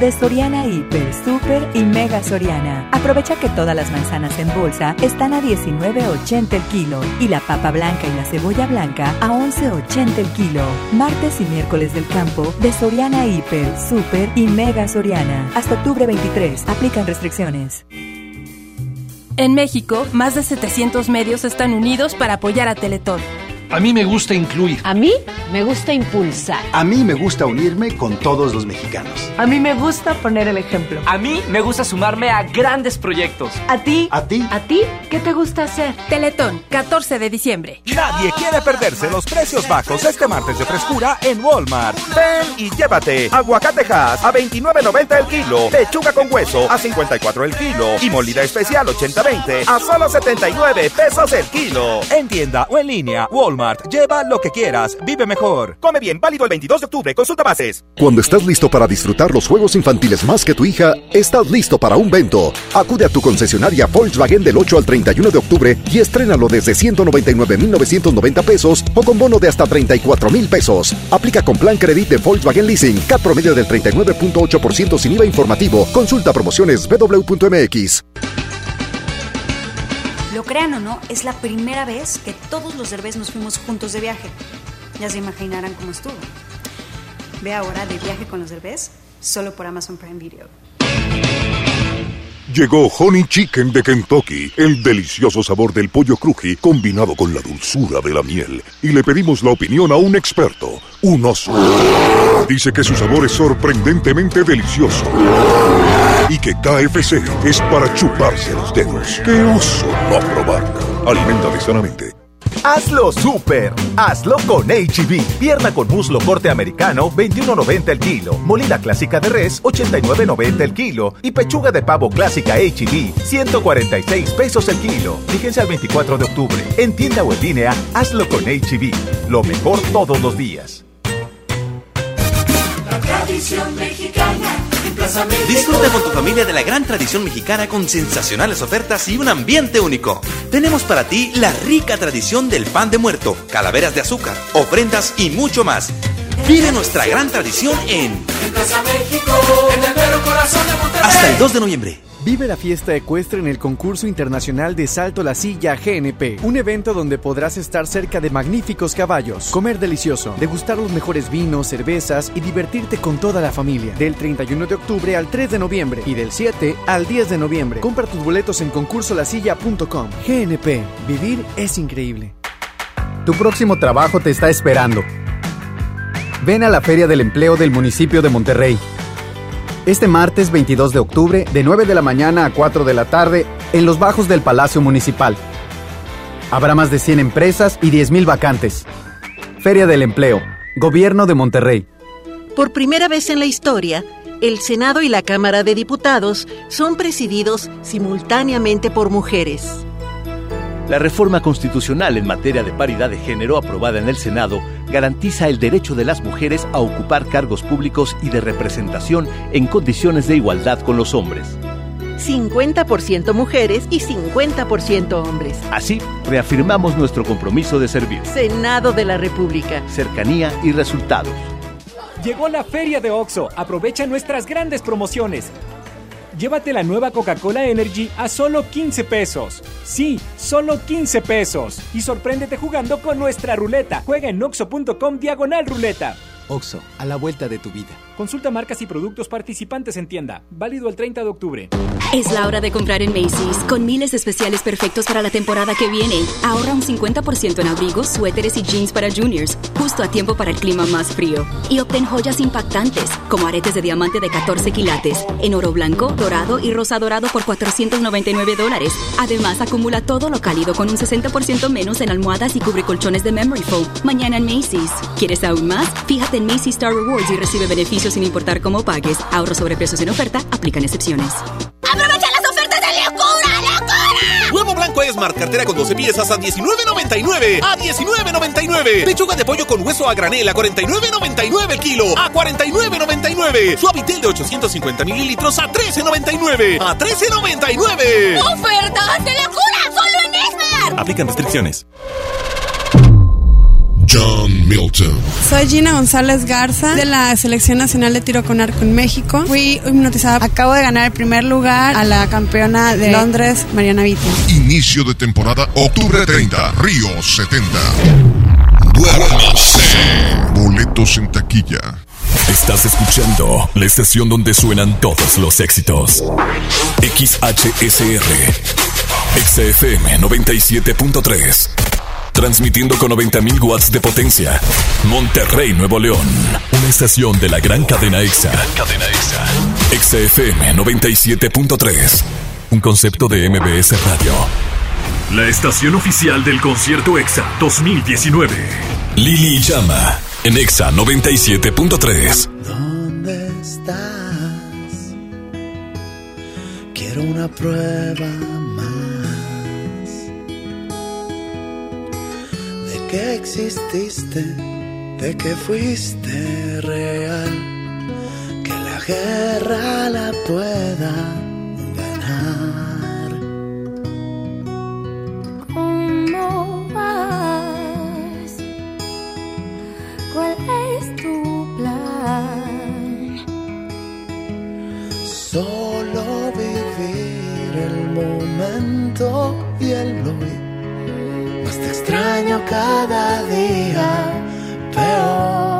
de Soriana Hiper, Super y Mega Soriana. Aprovecha que todas las manzanas en bolsa están a 19.80 el kilo y la papa blanca y la cebolla blanca a 11.80 el kilo. Martes y miércoles del campo de Soriana Hiper, Super y Mega Soriana. Hasta octubre 23. Aplican restricciones. En México, más de 700 medios están unidos para apoyar a Teletón. A mí me gusta incluir. A mí me gusta impulsar. A mí me gusta unirme con todos los mexicanos. A mí me gusta poner el ejemplo. A mí me gusta sumarme a grandes proyectos. ¿A ti? ¿A ti? ¿A ti? ¿Qué te gusta hacer? Teletón, 14 de diciembre. Nadie quiere perderse los precios bajos este martes de frescura en Walmart. Ven y llévate aguacatejas a 29.90 el kilo, pechuga con hueso a 54 el kilo y molida especial 80-20 a solo 79 pesos el kilo. En tienda o en línea, Walmart. Lleva lo que quieras, vive mejor. Come bien, válido el 22 de octubre, consulta bases. Cuando estás listo para disfrutar los juegos infantiles más que tu hija, estás listo para un vento. Acude a tu concesionaria Volkswagen del 8 al 31 de octubre y estrénalo desde 199,990 pesos o con bono de hasta 34,000 pesos. Aplica con plan crédito de Volkswagen Leasing, CAT promedio del 39.8% sin IVA informativo. Consulta promociones www.mx. Lo crean o no, es la primera vez que todos los derbés nos fuimos juntos de viaje. Ya se imaginarán cómo estuvo. Ve ahora de viaje con los derbés, solo por Amazon Prime Video. Llegó Honey Chicken de Kentucky, el delicioso sabor del pollo cruji combinado con la dulzura de la miel. Y le pedimos la opinión a un experto, un oso. Dice que su sabor es sorprendentemente delicioso. Y que KFC es para chuparse los dedos. ¡Qué oso no probarlo! Aliméntate sanamente. Hazlo super. Hazlo con HB. Pierna con muslo corte americano, 21.90 el kilo. Molida clásica de res, 89.90 el kilo. Y pechuga de pavo clásica HB, 146 pesos el kilo. Fíjense al 24 de octubre. En tienda o en línea, hazlo con HB. Lo mejor todos los días. La tradición mexicana. Disfruta con tu familia de la gran tradición mexicana con sensacionales ofertas y un ambiente único. Tenemos para ti la rica tradición del pan de muerto, calaveras de azúcar, ofrendas y mucho más. Vive nuestra gran tradición en México, en el mero corazón de Monterrey. hasta el 2 de noviembre. Vive la fiesta ecuestre en el concurso internacional de Salto la Silla GNP, un evento donde podrás estar cerca de magníficos caballos, comer delicioso, degustar los mejores vinos, cervezas y divertirte con toda la familia. Del 31 de octubre al 3 de noviembre y del 7 al 10 de noviembre. Compra tus boletos en concursolasilla.com. GNP, vivir es increíble. Tu próximo trabajo te está esperando. Ven a la Feria del Empleo del municipio de Monterrey. Este martes 22 de octubre, de 9 de la mañana a 4 de la tarde, en los bajos del Palacio Municipal. Habrá más de 100 empresas y 10.000 vacantes. Feria del Empleo, Gobierno de Monterrey. Por primera vez en la historia, el Senado y la Cámara de Diputados son presididos simultáneamente por mujeres. La reforma constitucional en materia de paridad de género aprobada en el Senado garantiza el derecho de las mujeres a ocupar cargos públicos y de representación en condiciones de igualdad con los hombres. 50% mujeres y 50% hombres. Así, reafirmamos nuestro compromiso de servir. Senado de la República. Cercanía y resultados. Llegó la feria de OXO. Aprovecha nuestras grandes promociones. Llévate la nueva Coca-Cola Energy a solo 15 pesos. Sí, solo 15 pesos. Y sorpréndete jugando con nuestra ruleta. Juega en oxo.com diagonal ruleta. OXO, a la vuelta de tu vida. Consulta marcas y productos participantes en tienda. Válido el 30 de octubre. Es la hora de comprar en Macy's, con miles de especiales perfectos para la temporada que viene. Ahorra un 50% en abrigos, suéteres y jeans para juniors, justo a tiempo para el clima más frío. Y obtén joyas impactantes, como aretes de diamante de 14 quilates, en oro blanco, dorado y rosa dorado por 499 dólares. Además, acumula todo lo cálido con un 60% menos en almohadas y cubre colchones de Memory Foam. Mañana en Macy's. ¿Quieres aún más? Fíjate en Macy's Star Rewards y recibe beneficios sin importar cómo pagues. Ahorro sobre precios en oferta, aplican excepciones. ¡Aprovecha las ofertas de locura, locura! Huevo blanco Esmar, cartera con 12 piezas a 19.99. A 19.99. Pechuga de pollo con hueso a granel a 49.99 el kilo. A 49.99. Suavitel de 850 mililitros a 13.99. A 13.99. ¡Ofertas de locura! ¡Solo en Esmar! Aplican restricciones. John Milton. Soy Gina González Garza de la Selección Nacional de Tiro con Arco en México. Fui hipnotizada. Acabo de ganar el primer lugar a la campeona de Londres, Mariana Vitti. Inicio de temporada, octubre 30, Río 70. Duérmase. Boletos en taquilla. Estás escuchando la estación donde suenan todos los éxitos. XHSR. XFM 97.3. Transmitiendo con 90.000 watts de potencia. Monterrey, Nuevo León. Una estación de la gran cadena EXA. Cadena EXA. XFM 97.3. Un concepto de MBS Radio. La estación oficial del concierto EXA 2019. Lili Llama. En EXA 97.3. ¿Dónde estás? Quiero una prueba que exististe, de que fuiste real, que la guerra la pueda ganar. ¿Cómo vas? ¿Cuál es tu plan? Solo vivir el momento y el hoy. Más te extraño cada día peor.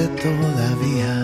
Todavía.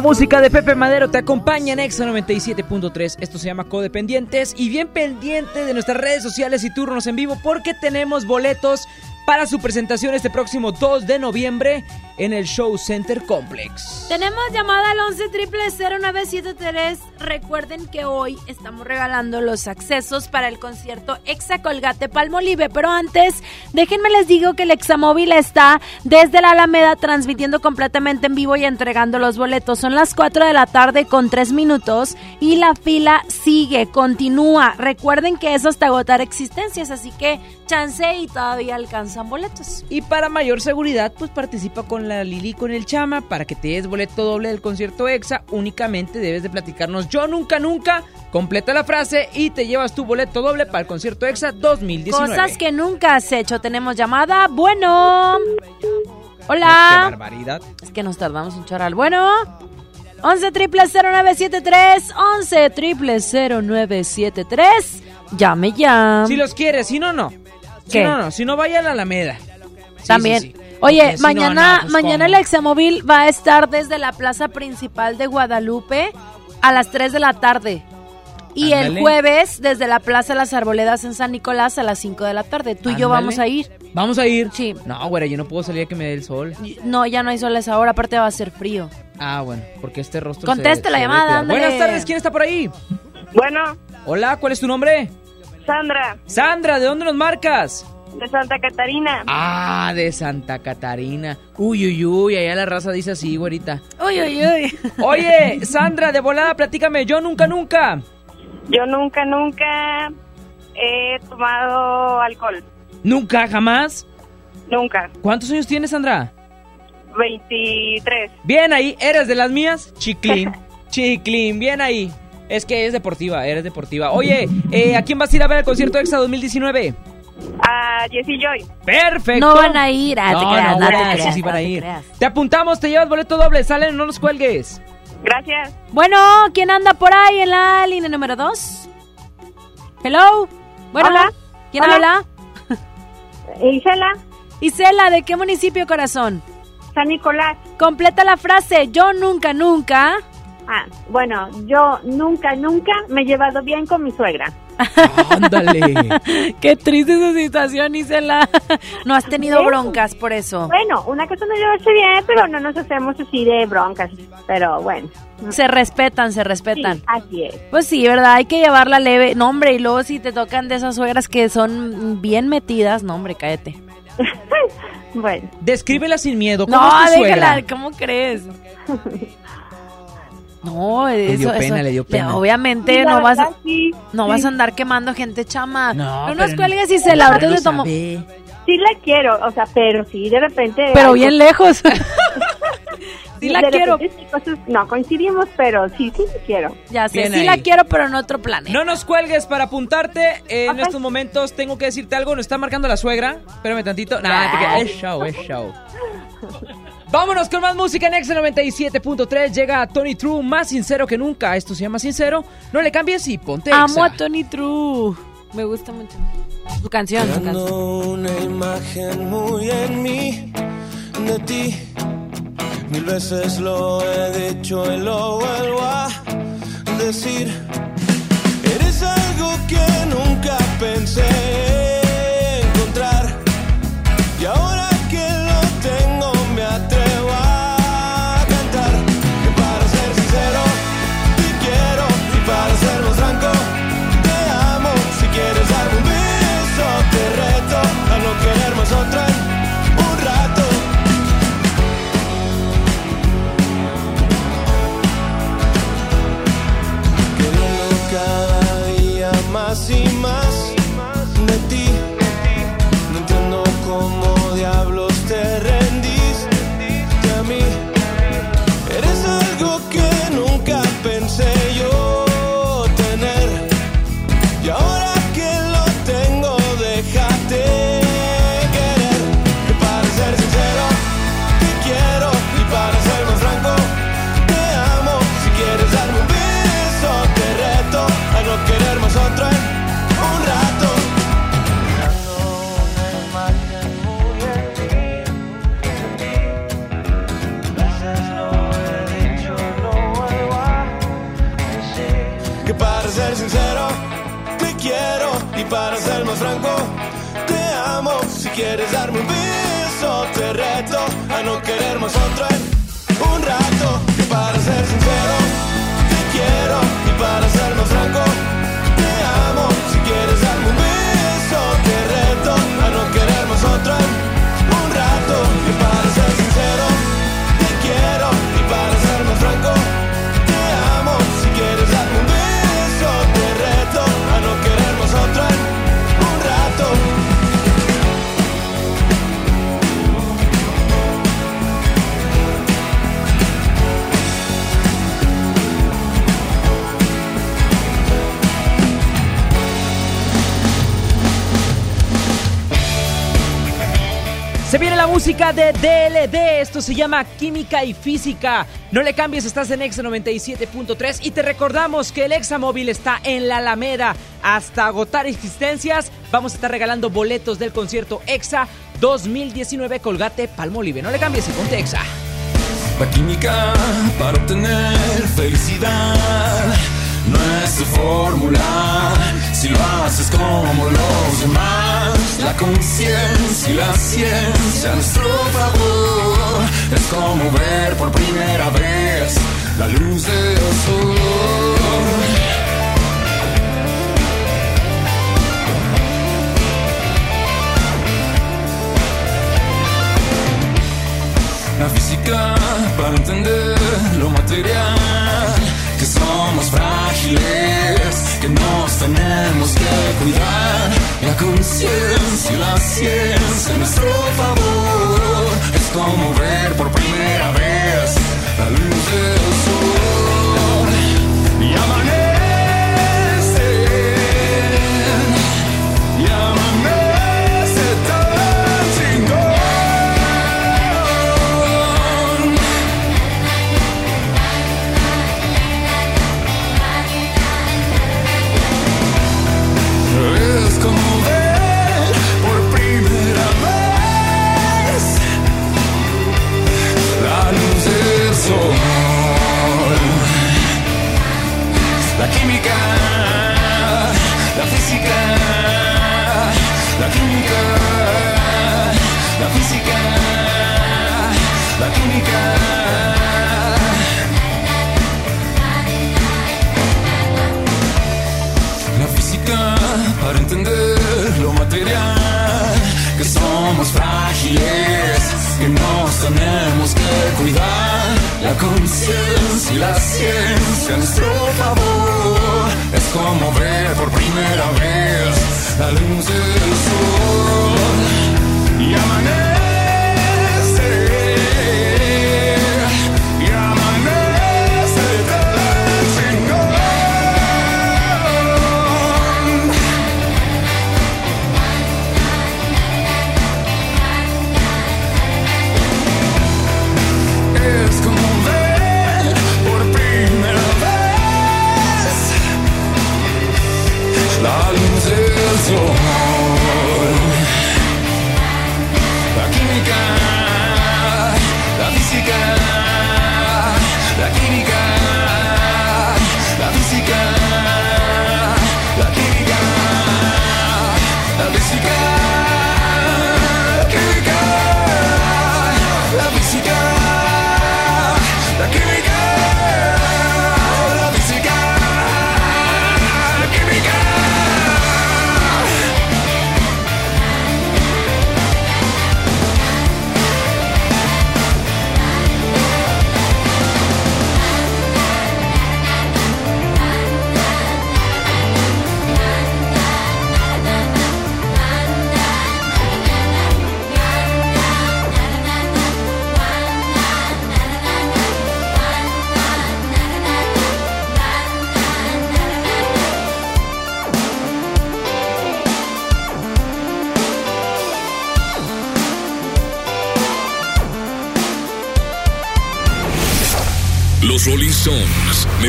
La música de Pepe Madero te acompaña en Exa 97.3. Esto se llama Codependientes. Y bien pendiente de nuestras redes sociales y turnos en vivo porque tenemos boletos para su presentación este próximo 2 de noviembre en el Show Center Complex. Tenemos llamada al 11 0973. Recuerden que hoy estamos regalando los accesos para el concierto Exa Colgate Palmolive. Pero antes, déjenme les digo que el Examóvil está desde la Alameda transmitiendo completamente en vivo y entregando los boletos. Son las 4 de la tarde con 3 minutos y la fila sigue, continúa. Recuerden que es hasta agotar existencias, así que chance y todavía alcanzan boletos. Y para mayor seguridad, pues participa con la Lili con el Chama para que te des boleto doble del concierto EXA. Únicamente debes de platicarnos yo nunca nunca. Completa la frase y te llevas tu boleto doble para el concierto EXA 2019. Cosas que nunca has hecho. Tenemos llamada. Bueno. Hola. Qué barbaridad. Es que nos tardamos un choral. Bueno. 11 triple 0973 11 triple 0973 Llame ya. Si los quieres, si no, no. Si ¿Qué? no, no. Si no, vaya a la Alameda. Sí, También. sí, sí. Oye, Porque si no, mañana, no, pues, mañana ¿cómo? el Examóvil va a estar desde la plaza principal de Guadalupe a las 3 de la tarde. Y el jueves desde la Plaza Las Arboledas en San Nicolás a las 5 de la tarde. Tú y yo vamos a ir. ¿Vamos a ir? Sí. No, güera, yo no puedo salir a que me dé el sol. No, ya no hay sol a esa hora, aparte va a ser frío. Ah, bueno, porque este rostro Conteste se- la se llamada. Buenas tardes, ¿quién está por ahí? Bueno, Hola, ¿cuál es tu nombre? Sandra, Sandra, ¿de dónde nos marcas? De Santa Catarina. Ah, de Santa Catarina. Uy, uy, uy, allá la raza dice así, güerita. Uy, uy, uy. Oye, Sandra, de volada, platícame, yo nunca, nunca. Yo nunca, nunca he tomado alcohol. ¿Nunca, jamás? Nunca. ¿Cuántos años tienes, Sandra? 23. Bien ahí, ¿eres de las mías? Chiclín, chiclín, bien ahí. Es que es deportiva, eres deportiva. Oye, eh, ¿a quién vas a ir a ver el concierto EXA 2019? A Jessie Joy. Perfecto. No van a ir, ah, te no, creas, no, no te güera, sí, creas, sí van no a te ir. Te apuntamos, te llevas boleto doble, salen, no nos cuelgues. Gracias. Bueno, ¿quién anda por ahí en la línea número 2? Hello. Bueno, Hola. ¿quién Hola. habla? Isela. Isela, ¿de qué municipio, corazón? San Nicolás. Completa la frase, yo nunca, nunca. Ah, bueno, yo nunca, nunca me he llevado bien con mi suegra. Ándale. Qué triste esa situación, Isela. No has tenido broncas por eso. Bueno, una cosa no llevarse bien, pero no nos hacemos así de broncas. Pero bueno. Se respetan, se respetan. Sí, así es. Pues sí, ¿verdad? Hay que llevarla leve. No, hombre, y luego si te tocan de esas suegras que son bien metidas, no, hombre, cállate. Bueno. Descríbela sin miedo. ¿Cómo No, es tu suegra? déjala, ¿cómo crees? No, eso, dio pena, eso- le dio pena. Obviamente Sí, no vas, verdad, sí, no sí. vas a andar quemando gente chama. No, No, nos cuelgues y se la ahorita tomo. sabe. Sí la quiero, o sea, pero sí, de repente... Pero bien lejos. sí la quiero. sí cosas- no coincidimos, pero sí, sí la quiero. Ya sé, Bien sí ahí. la quiero, pero en otro plan. No nos cuelgues para apuntarte. En estos momentos tengo que decirte algo. Nos está marcando la suegra. Espérame tantito. Nah, te quedas. es show, es show. Vámonos con más música en Exa 97.3. Llega Tony True, más sincero que nunca. Esto se llama Sincero. No le cambies y ponte Amo Exa. a Tony True. Me gusta mucho. Su canción, su canción. Una imagen muy en mí, de ti. Mil veces lo he dicho y lo vuelvo a decir. Eres algo que nunca pensé encontrar. Y ahora quieres darme un beso, te reto a no querer más otro en un rato. Música de DLD. Esto se llama Química y Física. No le cambies, estás en Exa 97.3. Y te recordamos que el Exa Móvil está en la Alameda. Hasta agotar existencias, vamos a estar regalando boletos del concierto Exa 2019 Colgate Palmolive. No le cambies y ponte Exa. La química para obtener felicidad no es su fórmula. Si lo haces como los demás, la conciencia y la ciencia a nuestro favor es como ver por primera vez la luz del sol. La física para entender lo material, somos frágiles, que nos tenemos que cuidar. La conciencia y la ciencia nuestro favor es como ver por primera vez la luz del sol. Y amanece, la química. La física para entender lo material, que somos frágiles, que nos tenemos que cuidar. La conciencia y la ciencia nuestro favor es como ver por primera vez la luz del sol y amanecer.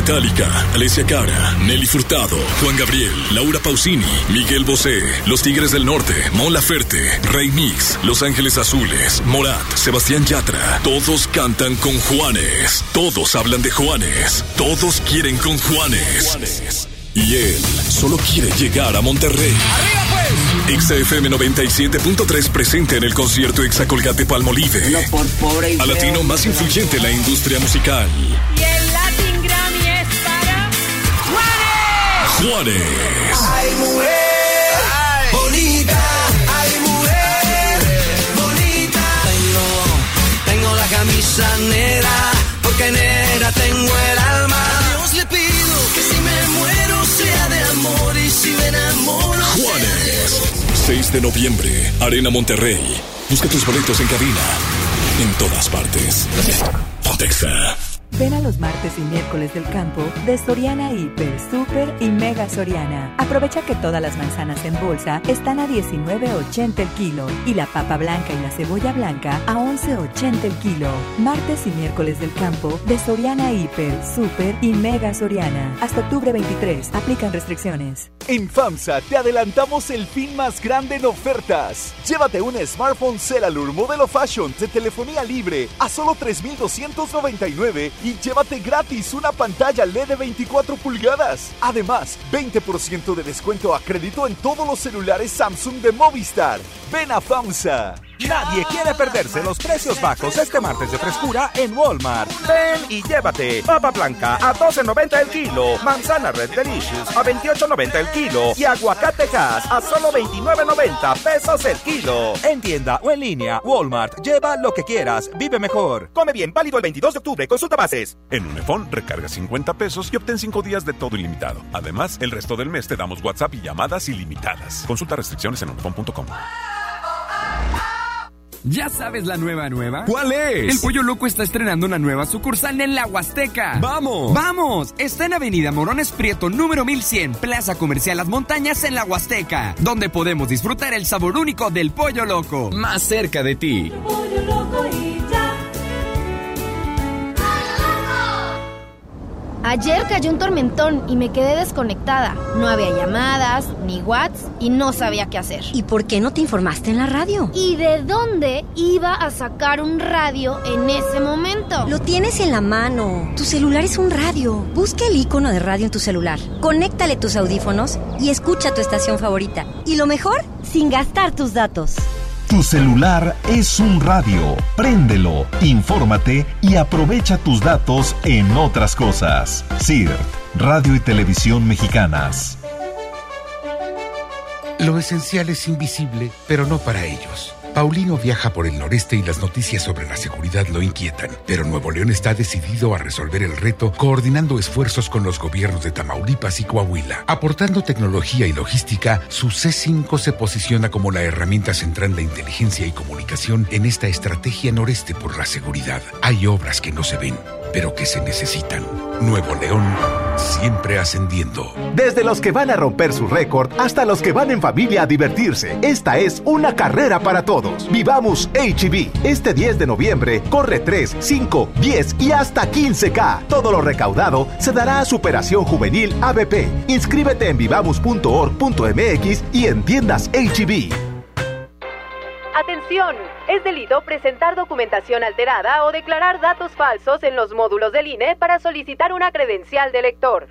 Metallica, Alessia Cara, Nelly Furtado, Juan Gabriel, Laura Pausini, Miguel Bosé, Los Tigres del Norte, Mon Laferte, Rey Mix, Los Ángeles Azules, Morat, Sebastián Yatra. Todos cantan con Juanes. Todos hablan de Juanes. Todos quieren con Juanes. Y él solo quiere llegar a Monterrey. XFM 97.3 presente en el concierto Exacolgate Palmolive. A latino más influyente en la industria musical. Juanes. Juanes. Ay, mujer, bonita, ay, mujer, bonita. Tengo, tengo la camisa negra, porque negra tengo el alma. A Dios le pido que si me muero sea de amor y si me enamoro. Juanes. 6 de noviembre, Arena Monterrey. Busca tus boletos en cabina. En todas partes. Pontexa. Ven a los martes y miércoles del campo de Soriana Hiper, Super y Mega Soriana. Aprovecha que todas las manzanas en bolsa están a 19.80 el kilo y la papa blanca y la cebolla blanca a 11.80 el kilo. Martes y miércoles del campo de Soriana Hiper, Super y Mega Soriana. Hasta octubre 23. Aplican restricciones. En FAMSA te adelantamos el fin más grande en ofertas. Llévate un smartphone Celalur modelo Fashion de telefonía libre a solo 3,299 y llévate gratis una pantalla LED de 24 pulgadas. Además, 20% de descuento a crédito en todos los celulares Samsung de Movistar. Ven a FAMSA. Nadie quiere perderse los precios bajos este martes de frescura en Walmart. Ven y llévate papa blanca a 12.90 el kilo, manzana Red Delicious a 28.90 el kilo y aguacate Hass a solo 29.90 pesos el kilo. En tienda o en línea, Walmart. Lleva lo que quieras, vive mejor. Come bien, válido el 22 de octubre. Consulta bases. En Unifón recarga 50 pesos y obtén 5 días de todo ilimitado. Además, el resto del mes te damos WhatsApp y llamadas ilimitadas. Consulta restricciones en unifón.com. ¿Ya sabes la nueva nueva? ¿Cuál es? El Pollo Loco está estrenando una nueva sucursal en la Huasteca. ¡Vamos! ¡Vamos! Está en Avenida Morones Prieto, número 1100, Plaza Comercial Las Montañas en la Huasteca, donde podemos disfrutar el sabor único del Pollo Loco. Más cerca de ti. Ayer cayó un tormentón y me quedé desconectada. No había llamadas, ni whats y no sabía qué hacer. ¿Y por qué no te informaste en la radio? ¿Y de dónde iba a sacar un radio en ese momento? Lo tienes en la mano. Tu celular es un radio. Busca el icono de radio en tu celular. Conéctale tus audífonos y escucha tu estación favorita. Y lo mejor, sin gastar tus datos. Tu celular es un radio. Préndelo, infórmate y aprovecha tus datos en otras cosas. CIRT, Radio y Televisión Mexicanas. Lo esencial es invisible, pero no para ellos. Paulino viaja por el noreste y las noticias sobre la seguridad lo inquietan, pero Nuevo León está decidido a resolver el reto coordinando esfuerzos con los gobiernos de Tamaulipas y Coahuila. Aportando tecnología y logística, su C5 se posiciona como la herramienta central de inteligencia y comunicación en esta estrategia noreste por la seguridad. Hay obras que no se ven, pero que se necesitan. Nuevo León, siempre ascendiendo. Desde los que van a romper su récord hasta los que van en familia a divertirse, esta es una carrera para todos. Vivamos HB. Este 10 de noviembre corre 3, 5, 10 y hasta 15K. Todo lo recaudado se dará a Superación Juvenil ABP. Inscríbete en vivamos.org.mx y en tiendas HB. Atención, es delito presentar documentación alterada o declarar datos falsos en los módulos del INE para solicitar una credencial de lector.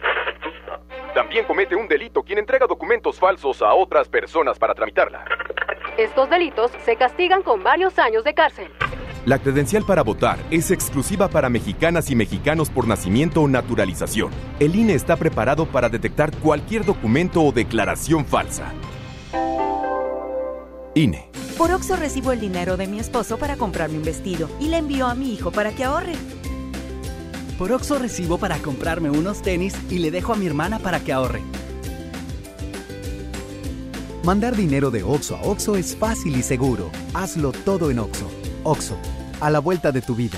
También comete un delito quien entrega documentos falsos a otras personas para tramitarla. Estos delitos se castigan con varios años de cárcel. La credencial para votar es exclusiva para mexicanas y mexicanos por nacimiento o naturalización. El INE está preparado para detectar cualquier documento o declaración falsa. INE. Por Oxo recibo el dinero de mi esposo para comprarme un vestido y le envío a mi hijo para que ahorre. Por Oxo recibo para comprarme unos tenis y le dejo a mi hermana para que ahorre. Mandar dinero de Oxo a Oxo es fácil y seguro. Hazlo todo en Oxo. Oxo, a la vuelta de tu vida.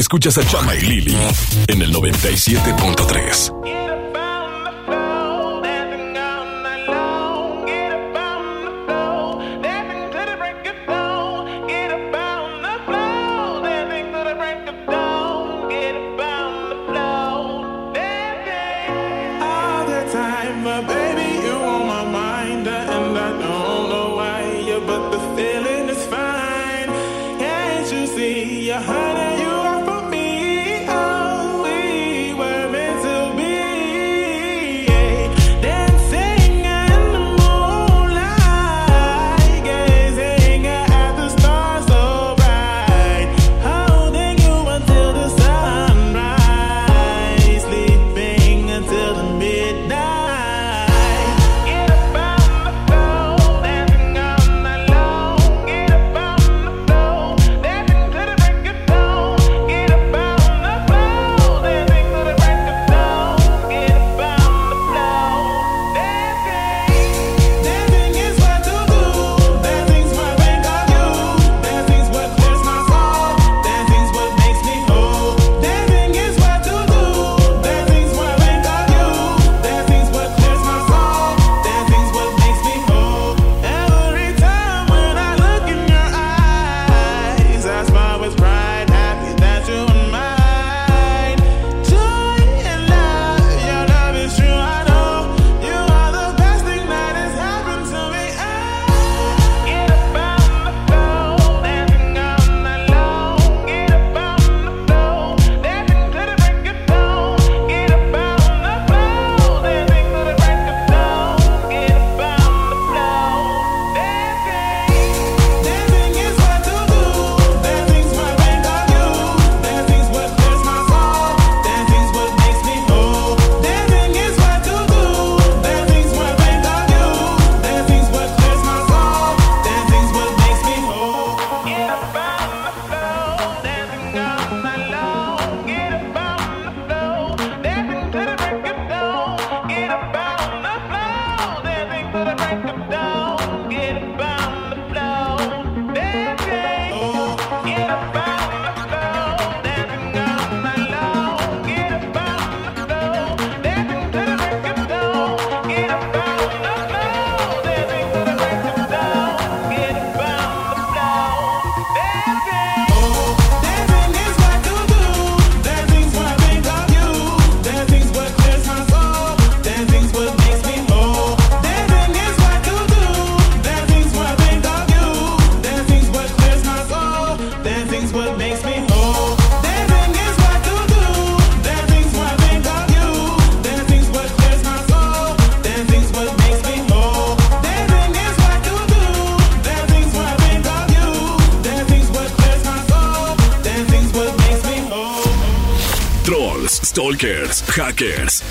Escuchas a Chama y Lili en el 97.3.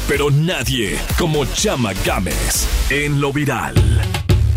pero nadie como Chama Games en lo viral.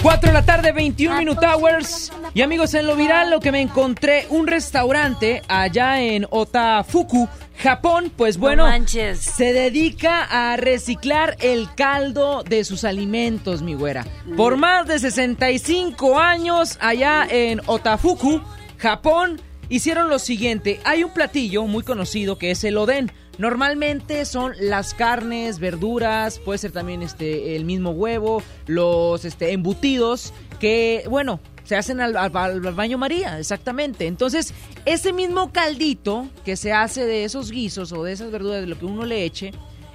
4 de la tarde, 21 Minute Hours. Y amigos, en lo viral lo que me encontré un restaurante allá en Otafuku, Japón, pues bueno, se dedica a reciclar el caldo de sus alimentos, mi güera. Por más de 65 años allá en Otafuku, Japón, hicieron lo siguiente. Hay un platillo muy conocido que es el oden. Normalmente son las carnes, verduras, puede ser también este el mismo huevo, los este, embutidos que, bueno, se hacen al, baño María, exactamente. Entonces, ese mismo caldito que se hace de esos guisos o de esas verduras, de lo que uno le eche,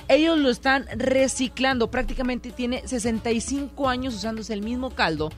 ellos lo están reciclando. Prácticamente tiene 65 años usándose el mismo caldo.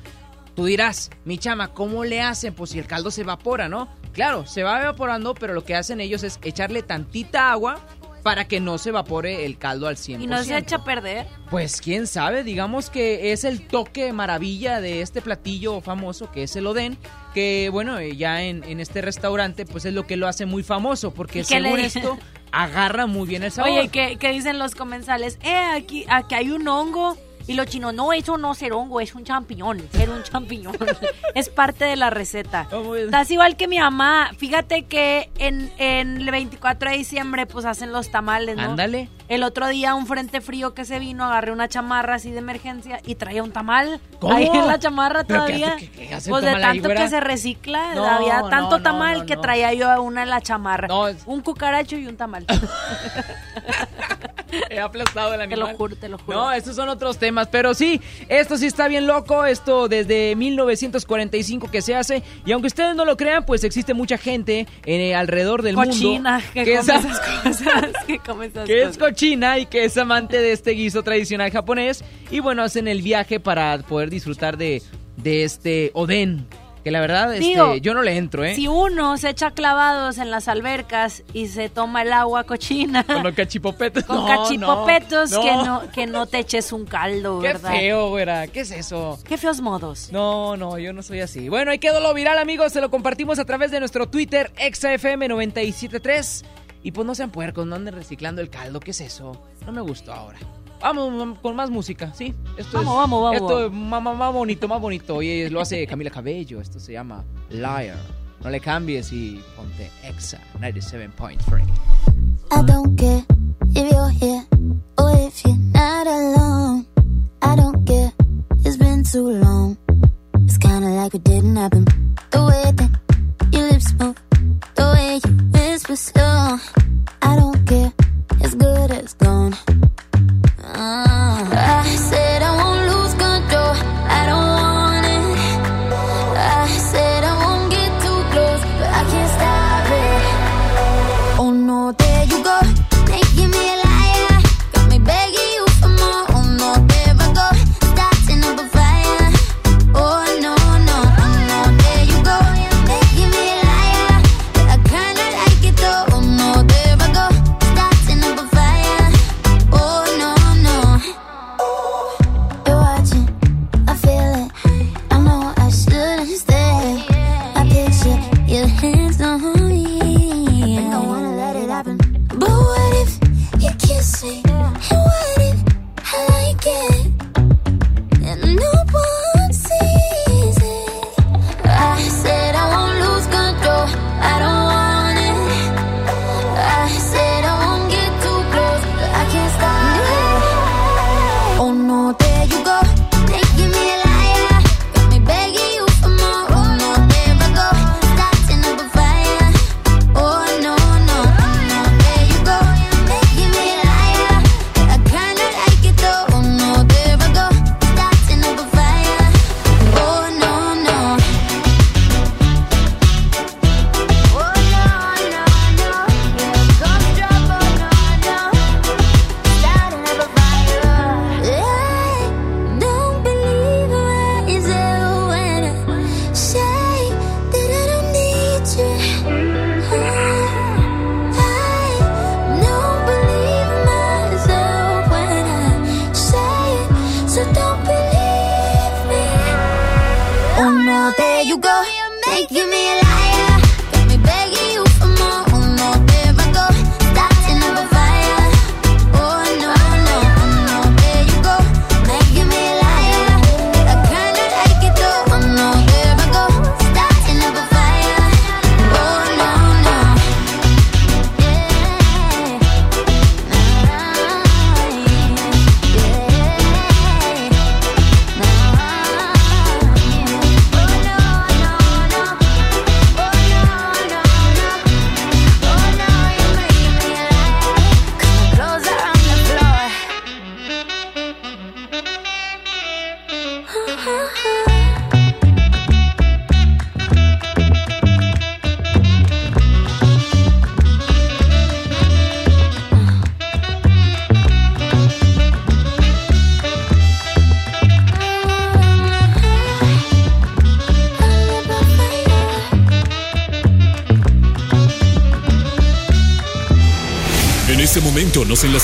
Tú dirás, mi chama, ¿cómo le hacen? Pues si el caldo se evapora, ¿no? Claro, se va evaporando, pero lo que hacen ellos es echarle tantita agua para que no se evapore el caldo al 100%. ¿Y no se echa a perder? Pues quién sabe, digamos que es el toque maravilla de este platillo famoso que es el Oden, que bueno, ya en, este restaurante pues es lo que lo hace muy famoso, porque según esto agarra muy bien el sabor. Oye, ¿qué, ¿qué, dicen los comensales? Eh, aquí, aquí hay un hongo y los chinos, no, eso no ser hongo, es un champiñón, ser un champiñón. es parte de la receta. Oh, Estás igual que mi mamá. Fíjate que en, el 24 de diciembre, pues hacen los tamales, ¿no? Ándale. El otro día, un frente frío que se vino, agarré una chamarra así de emergencia y traía un tamal. ¿Cómo? Ahí en la chamarra todavía. pues de tanto que se recicla, había tanto tamal que traía yo una en la chamarra. Un cucaracho y un tamal. He aplastado el animal. Te lo juro, te lo juro. No, estos son otros temas. Pero sí, esto sí está bien loco. Esto desde 1945 que se hace. Y aunque ustedes no lo crean, pues existe mucha gente eh, alrededor del cochina, mundo. que, come esas cosas. Que, come esas que es cochina y que es amante de este guiso tradicional japonés. Y bueno, hacen el viaje para poder disfrutar de, de este oden que la verdad, este, yo no le entro, ¿eh? Si uno se echa clavados en las albercas y se toma el agua cochina. Con los cachipopetos. Con cachipopetos, Que, no, que no te eches un caldo, ¿verdad? Qué feo, güera. ¿Qué es eso? Qué feos modos. No, no, yo no soy así. Bueno, ahí quedó lo viral, amigos. Se lo compartimos a través de nuestro Twitter, ExaFM973. Y pues no sean puercos, no anden reciclando el caldo. ¿Qué es eso? No me gustó ahora. Vamos con más música, ¿sí? Esto vamos, vamos, vamos. Esto es más, más, bonito, más bonito. Y lo hace Camila Cabello. Esto se llama Liar. No le cambies y ponte Exa 97.3. I don't care if you're here or if you're not alone. I don't care, it's been too long. It's kinda like it didn't happen. The way that your lips move, the way you whisper slow. I don't care, it's good as gone. I said I won't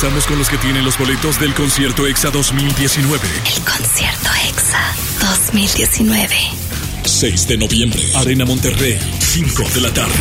con los que tienen los boletos del concierto EXA 2019. El concierto EXA 2019. 6 de noviembre, Arena Monterrey, 5 de la tarde.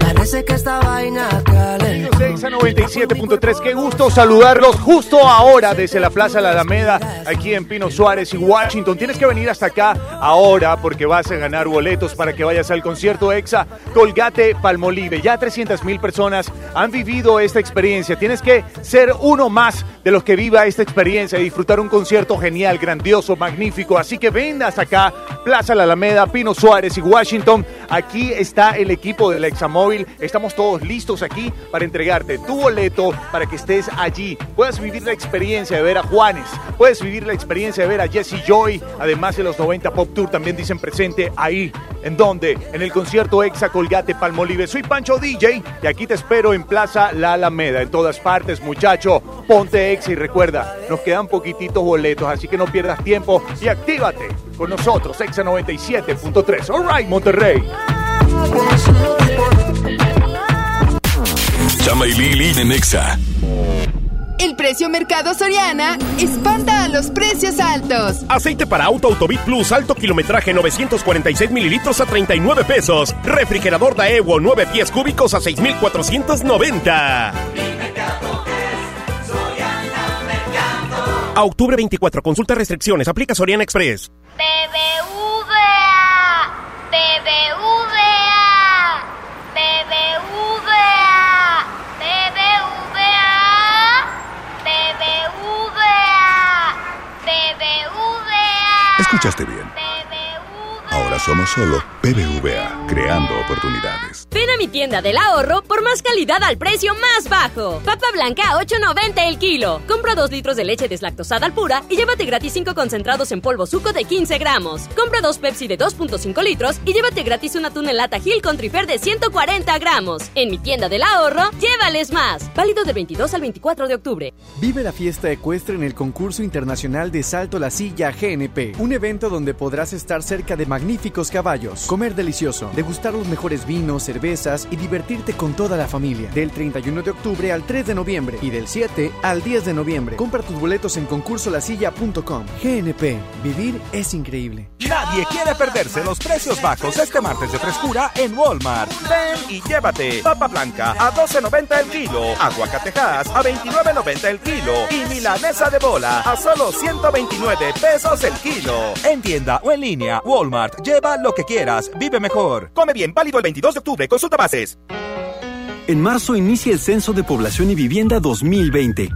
Parece que esta vaina calentó. 97.3, qué gusto saludarlos justo ahora desde la Plaza La Alameda, aquí en Pino Suárez y Washington. Tienes que venir hasta acá ahora porque vas a ganar boletos para que vayas al concierto EXA Colgate Palmolive. Ya 300 mil personas han vivido esta experiencia. Tienes que ser uno más de los que viva esta experiencia y disfrutar un concierto genial, grandioso, magnífico. Así que ven hasta acá, Plaza La Alameda, Pino Suárez y Washington. Aquí está el equipo del Examóvil. Estamos todos listos aquí para entregarte tu boleto para que estés allí. Puedas vivir la experiencia de ver a Juanes, puedes vivir la experiencia de ver a Jesse Joy. Además de los 90 Pop Tour también dicen presente ahí. ¿En dónde? En el concierto Exa Colgate Palmolive. Soy Pancho DJ y aquí te espero en Plaza La Alameda. En todas partes, muchacho. Ponte Exa y recuerda, nos quedan poquititos boletos, así que no pierdas tiempo y actívate con nosotros, Exa 97.3. All right, Monterrey. Chama y Lili en EXA. El precio Mercado Soriana espanta a los precios altos. Aceite para auto Autobit Plus alto kilometraje 946 mililitros a 39 pesos. Refrigerador Daewoo 9 pies cúbicos a 6,490. A octubre 24, consulta restricciones, aplica Soriana Express. BBVA, Escuchaste bien. Ahora somos solo BBVA, creando oportunidades. Ven a mi tienda del ahorro por más calidad al precio más bajo. Papa blanca a 8.90 el kilo. Compra 2 litros de leche deslactosada al pura y llévate gratis 5 concentrados en polvo suco de 15 gramos. Compra 2 Pepsi de 2.5 litros y llévate gratis una tuna en lata Gil con trifer de 140 gramos. En mi tienda del ahorro, llévales más. Válido del 22 al 24 de octubre. Vive la fiesta ecuestre en el concurso internacional de Salto la Silla GNP, un evento donde podrás estar cerca de magníficos caballos, comer delicioso, degustar los mejores vinos, cervezas y divertirte con toda la familia. Del 31 de octubre al 3 de noviembre y del 7 al 10 de noviembre. Compra tus boletos en concursolasilla.com. GNP, vivir es increíble. Nadie quiere perderse los precios bajos este martes de frescura en Walmart. Ven y llévate papa blanca a 12.90 el kilo, aguacatejas a 29.90 el kilo y milanesa de bola a solo 129 pesos el kilo. En tienda o en línea, Walmart, lleva lo que quieras, vive mejor. Come bien, válido el 22 de octubre, consulta bases. En marzo inicia el Censo de Población y Vivienda 2020.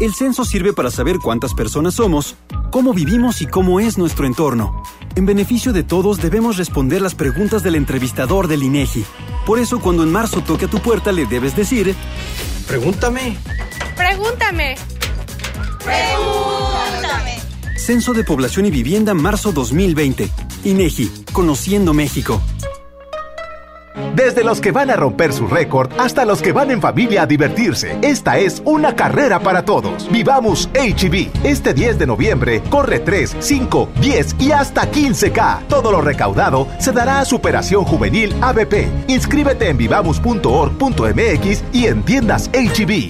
El censo sirve para saber cuántas personas somos, cómo vivimos y cómo es nuestro entorno. En beneficio de todos debemos responder las preguntas del entrevistador del INEGI. Por eso cuando en marzo toque a tu puerta le debes decir, pregúntame. Pregúntame. Pregúntame. Censo de Población y Vivienda marzo 2020. INEGI, Conociendo México. Desde los que van a romper su récord hasta los que van en familia a divertirse, esta es una carrera para todos. Vivamos HB. Este 10 de noviembre corre 3, 5, 10 y hasta 15K. Todo lo recaudado se dará a Superación Juvenil ABP. Inscríbete en vivamos.org.mx y en tiendas HB.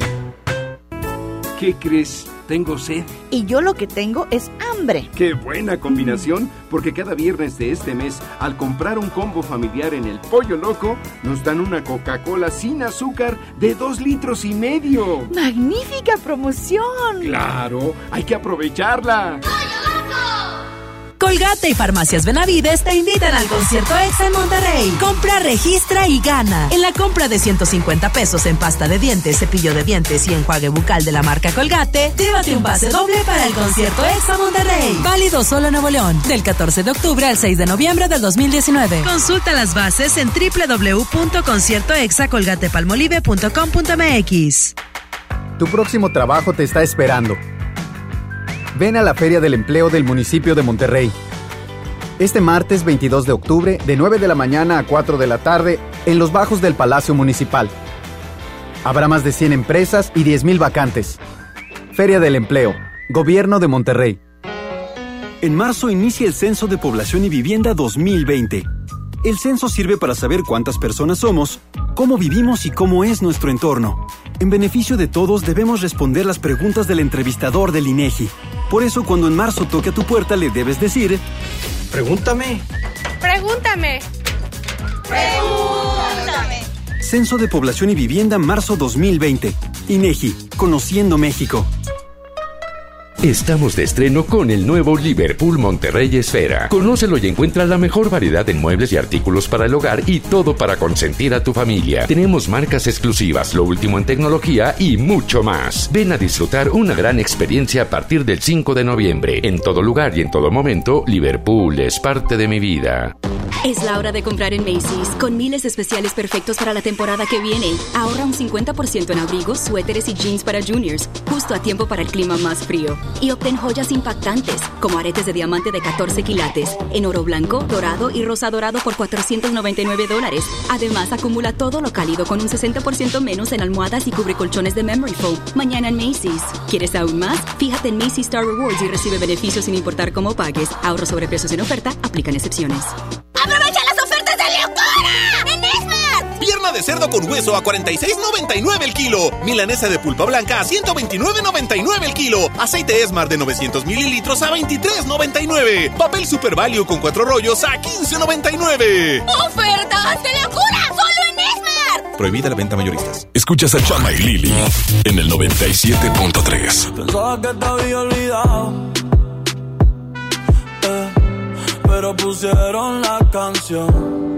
¿Qué crees? Tengo sed. Y yo lo que tengo es hambre. Qué buena combinación, porque cada viernes de este mes, al comprar un combo familiar en el Pollo Loco, nos dan una Coca-Cola sin azúcar de dos litros y medio. ¡Magnífica promoción! Claro, hay que aprovecharla. Colgate y Farmacias Benavides te invitan al concierto EXA en Monterrey. Compra, registra y gana. En la compra de 150 pesos en pasta de dientes, cepillo de dientes y enjuague bucal de la marca Colgate, llévate un pase doble para el concierto EXA Monterrey. Válido solo en Nuevo León, del 14 de octubre al 6 de noviembre del 2019. Consulta las bases en www.conciertoexacolgatepalmolive.com.mx. Tu próximo trabajo te está esperando. Ven a la Feria del Empleo del municipio de Monterrey. Este martes 22 de octubre, de 9 de la mañana a 4 de la tarde, en los bajos del Palacio Municipal. Habrá más de 100 empresas y 10.000 vacantes. Feria del Empleo, Gobierno de Monterrey. En marzo inicia el Censo de Población y Vivienda 2020. El censo sirve para saber cuántas personas somos, cómo vivimos y cómo es nuestro entorno. En beneficio de todos debemos responder las preguntas del entrevistador del INEGI. Por eso cuando en marzo toque a tu puerta le debes decir, pregúntame. Pregúntame. Pregúntame. Censo de Población y Vivienda marzo 2020. INEGI, Conociendo México. Estamos de estreno con el nuevo Liverpool Monterrey Esfera. Conócelo y encuentra la mejor variedad en muebles y artículos para el hogar y todo para consentir a tu familia. Tenemos marcas exclusivas, lo último en tecnología y mucho más. Ven a disfrutar una gran experiencia a partir del 5 de noviembre. En todo lugar y en todo momento, Liverpool es parte de mi vida. Es la hora de comprar en Macy's, con miles de especiales perfectos para la temporada que viene. Ahorra un 50% en abrigos, suéteres y jeans para juniors, justo a tiempo para el clima más frío. Y obtén joyas impactantes, como aretes de diamante de 14 quilates, en oro blanco, dorado y rosa dorado por 499 dólares. Además, acumula todo lo cálido con un 60% menos en almohadas y cubre colchones de Memory Foam. Mañana en Macy's. ¿Quieres aún más? Fíjate en Macy's Star Rewards y recibe beneficios sin importar cómo pagues. Ahorro sobre precios en oferta, aplican excepciones. ¡Aprovecha las ofertas de locura! Pierna de cerdo con hueso a 46.99 el kilo. Milanesa de pulpa blanca a 129.99 el kilo. Aceite Esmar de 900 mililitros a 23.99. Papel Super Value con cuatro rollos a 15.99. ¡Ofertas de locura! ¡Solo en Esmart! Prohibida la venta mayoristas. Escuchas a Chama y Lili en el 97.3. Pensaba que te había olvidado. eh, pero pusieron la canción.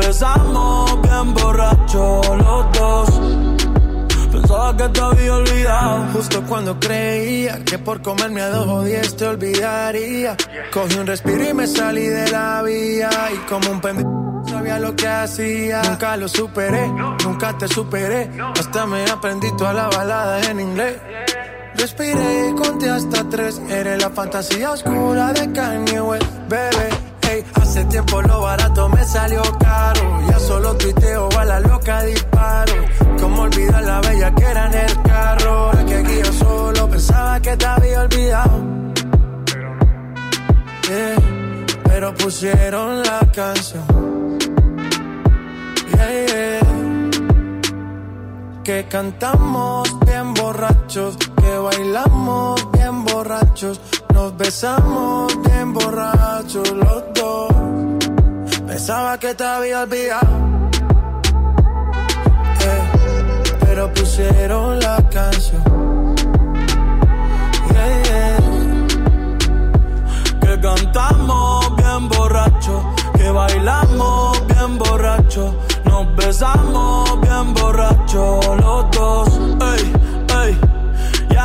nos besamos bien borracho los dos. Pensaba que te había olvidado. Justo cuando creía que por comerme a dos o diez te olvidaría. Cogí un respiro y me salí de la vía. Y como un pendejo sabía lo que hacía. Nunca lo superé, nunca te superé. Hasta me aprendí toda la balada en inglés. Respiré y conté hasta tres. Eres la fantasía oscura de Kanye West, bebé. Hace tiempo lo barato me salió caro. Ya solo tuiteo a la loca disparo. Como olvidar la bella que era en el carro. La que guía solo pensaba que te había olvidado. Yeah, pero pusieron la canción. Yeah. Que cantamos bien borrachos, que bailamos bien borrachos, nos besamos bien borrachos los dos. Pensaba que te había olvidado, eh, pero pusieron la canción. Que cantamos bien borracho, que bailamos bien borracho, nos besamos bien borracho los dos.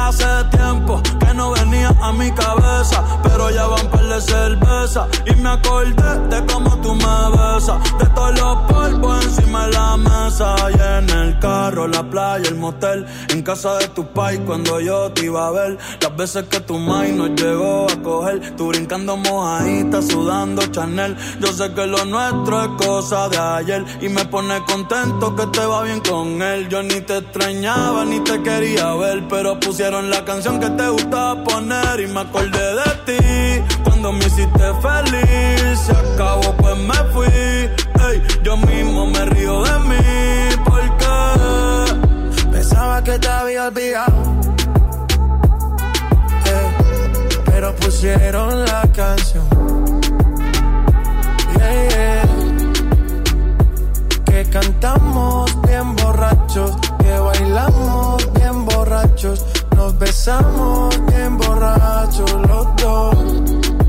Hace tiempo que no venía a mi cabeza, pero ya van par de cerveza. Y me acordé de cómo tú me besas, de todos los polvos encima de la mesa. Y en el carro, la playa, el motel, en casa de tu pai cuando yo te iba a ver, las veces que tu mai nos llegó a coger, tú brincando mojadita, sudando Chanel, yo sé que lo nuestro es cosa de ayer y me pone contento que te va bien con él, yo ni te extrañaba ni te quería ver, pero pusieron la canción que te gustaba poner y me acordé de ti, cuando me hiciste feliz, se acabó pues me fui, yo mismo me río de mí, porque Pensaba que te había olvidado. Pero pusieron la canción. Yeah. Que cantamos bien borrachos, que bailamos bien borrachos, nos besamos bien borrachos los dos.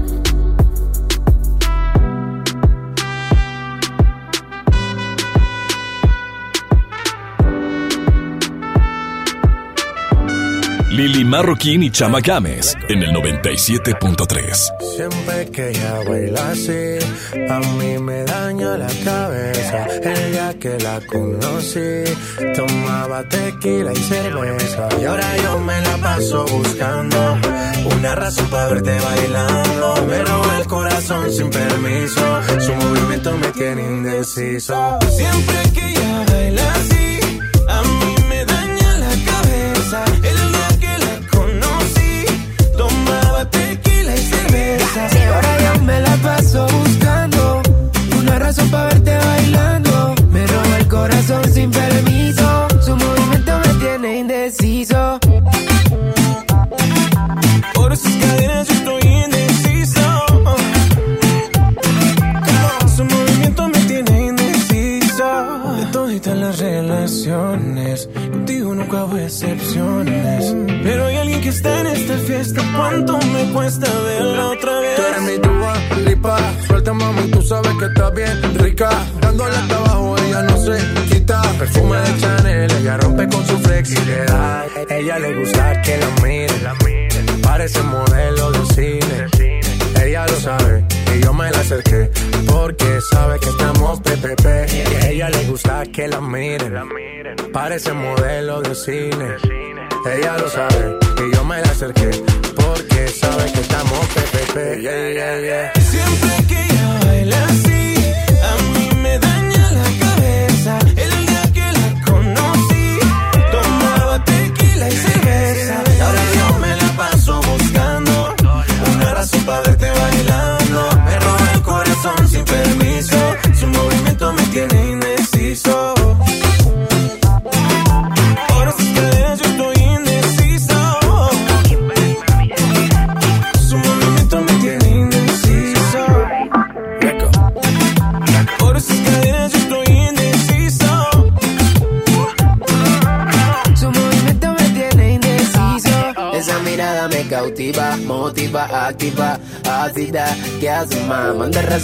Lili Marroquín y Chama Games en el 97.3. Siempre que ella baila así, a mí me daña la cabeza. El día que la conocí, tomaba tequila y cerveza. Y ahora yo me la paso buscando una razón para verte bailando. Me roba el corazón sin permiso, su movimiento me tiene indeciso. Siempre que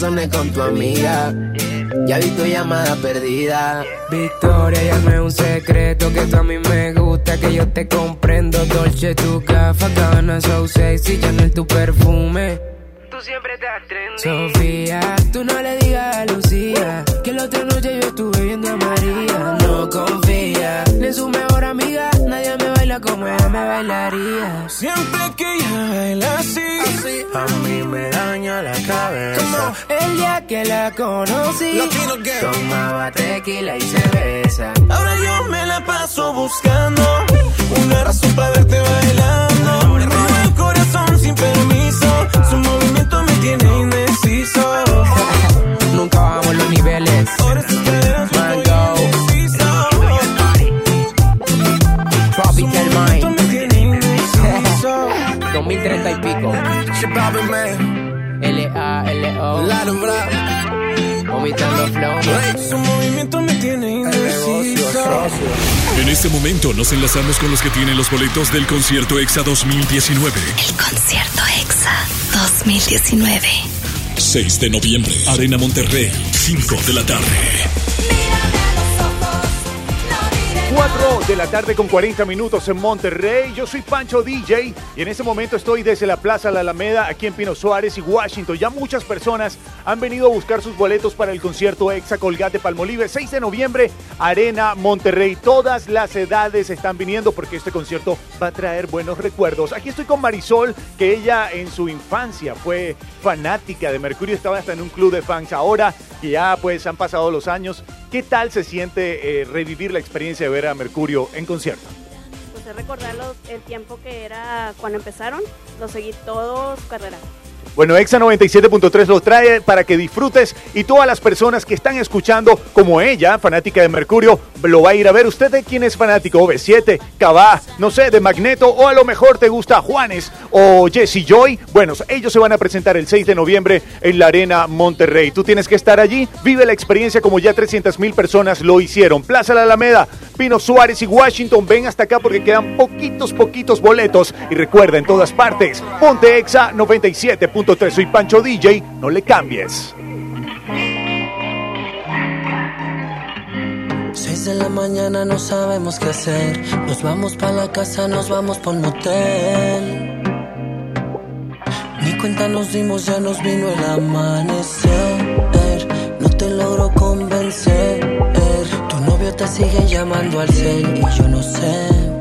razones con tu amiga. Ya vi tu llamada perdida. Victoria, llame un secreto que tú a mí me gusta, que yo te comprendo. Dolce, tu gafa, cabana, so sexy, Chanel, tu perfume. Tú siempre estás trendy. Sofía, tú no le digas a Lucía que la otra noche yo estuve viendo a María. No confía ni en su mejor amiga, me como bailaría. Siempre que ella baila así, a mí me daña la cabeza. El día que la conocí, Tomaba tequila y cerveza. Ahora yo me la paso buscando una razón para verte bailando. Me roba el corazón sin permiso, su movimiento me tiene indeciso. 2030 y pico. L-A-L-O. Vomitando flow. Su movimiento me tiene indeciso. En este momento nos enlazamos con los que tienen los boletos del concierto EXA 2019. El concierto EXA 2019. 6 de noviembre, Arena Monterrey, 5 de la tarde. 4 de la tarde con 40 minutos en Monterrey. Yo soy Pancho DJ y en este momento estoy desde la Plaza La Alameda aquí en Pino Suárez y Washington. Ya muchas personas han venido a buscar sus boletos para el concierto Exa Colgate Palmolive 6 de noviembre, Arena Monterrey. Todas las edades están viniendo porque este concierto va a traer buenos recuerdos. Aquí estoy con Marisol, que ella en su infancia fue fanática de Mercurio, estaba hasta en un club de fans. Ahora que ya pues han pasado los años, ¿qué tal se siente eh, revivir la experiencia de ver a Mercurio en concierto? Pues es recordar el tiempo que era cuando empezaron, lo seguí todo su carrera. Bueno, Exa 97.3 lo trae para que disfrutes y todas las personas que están escuchando, como ella, fanática de Mercurio, lo va a ir a ver. ¿Usted de quién es fanático? ¿OV7, Cabá, no sé, de Magneto o a lo mejor te gusta Juanes o Jesse Joy? Bueno, ellos se van a presentar el 6 de noviembre en la Arena Monterrey. Tú tienes que estar allí, vive la experiencia como ya 300 mil personas lo hicieron. Plaza La Alameda, Pino Suárez y Washington, ven hasta acá porque quedan poquitos, poquitos boletos. Y recuerda, en todas partes, ponte Exa 97.3. Soy Pancho DJ, no le cambies. 6 Seis de la mañana no sabemos qué hacer. Nos vamos para la casa, nos vamos por motel. Ni cuenta nos dimos, ya nos vino el amanecer. No te logro convencer. Tu novio te sigue llamando al cel y yo no sé.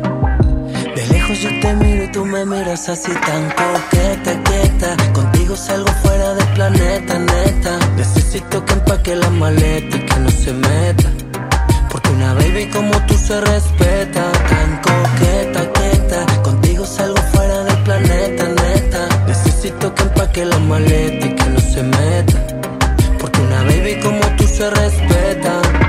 Yo te miro y tú me miras así tan coqueta, quieta. Contigo salgo fuera del planeta, neta. Necesito que empaque la maleta y que no se meta. Porque una baby como tú se respeta. Tan coqueta, quieta. Contigo salgo fuera del planeta, neta. Necesito que empaque la maleta y que no se meta. Porque una baby como tú se respeta.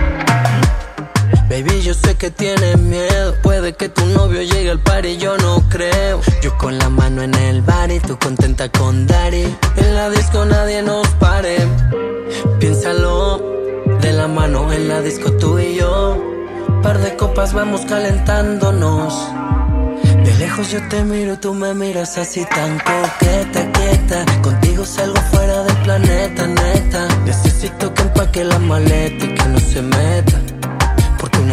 Baby, yo sé que tienes miedo. Puede que tu novio llegue al par y yo no creo. Yo con la mano en el bar y tú contenta con Dari. En la disco nadie nos pare. Piénsalo, de la mano en la disco tú y yo. Par de copas vamos calentándonos. De lejos yo te miro y tú me miras así tan coqueta, quieta. Contigo salgo fuera del planeta, neta. Necesito que empaque la maleta y que no se meta.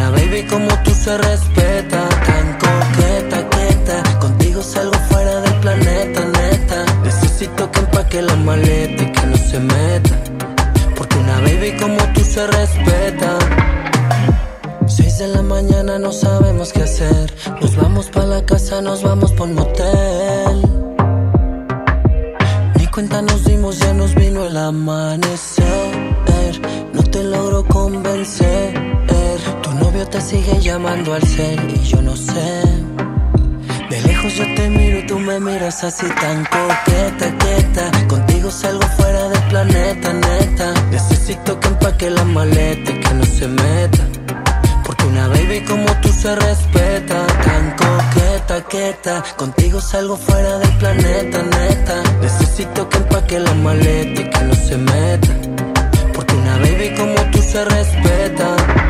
Una baby como tú se respeta. Tan coqueta, quieta. Contigo salgo fuera del planeta, neta. Necesito que empaque la maleta y que no se meta. Porque una baby como tú se respeta. Seis de la mañana no sabemos qué hacer. Nos vamos para la casa, nos vamos por motel. Ni cuenta nos dimos, ya nos vino el amanecer. No te logro convencer. Novio te sigue llamando al cel y yo no sé. De lejos yo te miro y tú me miras así tan coqueta, quieta. Contigo salgo fuera del planeta, neta. Necesito que empaque la maleta y que no se meta. Porque una baby como tú se respeta. Tan coqueta, quieta. Contigo salgo fuera del planeta, neta. Necesito que empaque la maleta y que no se meta. Porque una baby como tú se respeta.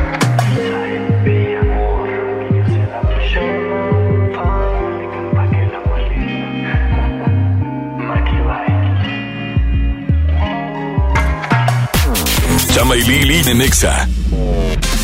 Chama de Nexa.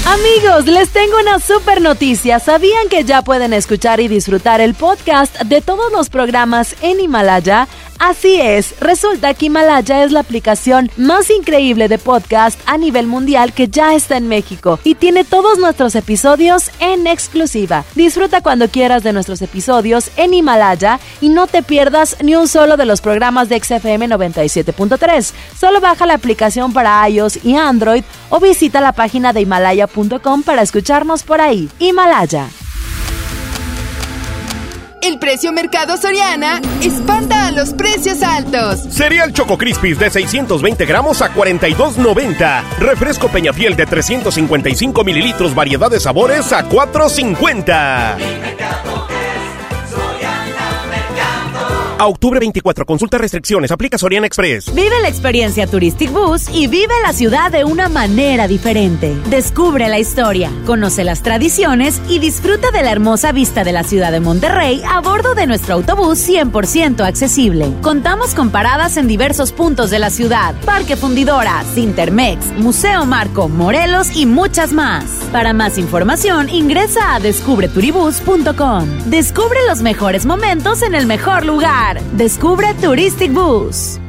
Amigos, les tengo una super noticia. ¿Sabían que ya pueden escuchar y disfrutar el podcast de todos los programas en Himalaya? Así es, resulta que Himalaya es la aplicación más increíble de podcast a nivel mundial que ya está en México y tiene todos nuestros episodios en exclusiva. Disfruta cuando quieras de nuestros episodios en Himalaya y no te pierdas ni un solo de los programas de XFM 97.3. Solo baja la aplicación para iOS y Android o visita la página de himalaya.com para escucharnos por ahí. Himalaya. El precio Mercado Soriana espanta a los precios altos. Cereal Choco Crispies de 620 gramos a 42.90. Refresco Peñafiel de 355 mililitros, variedad de sabores a 4.50. A octubre 24, consulta restricciones, aplica Soriana Express. Vive la experiencia Touristic Bus y vive la ciudad de una manera diferente. Descubre la historia, conoce las tradiciones y disfruta de la hermosa vista de la ciudad de Monterrey a bordo de nuestro autobús 100% accesible. Contamos con paradas en diversos puntos de la ciudad, Parque Fundidora, Cintermex, Museo Marco, Morelos y muchas más. Para más información, ingresa a descubreturibus.com. Descubre los mejores momentos en el mejor lugar. Descubre Touristic Bus.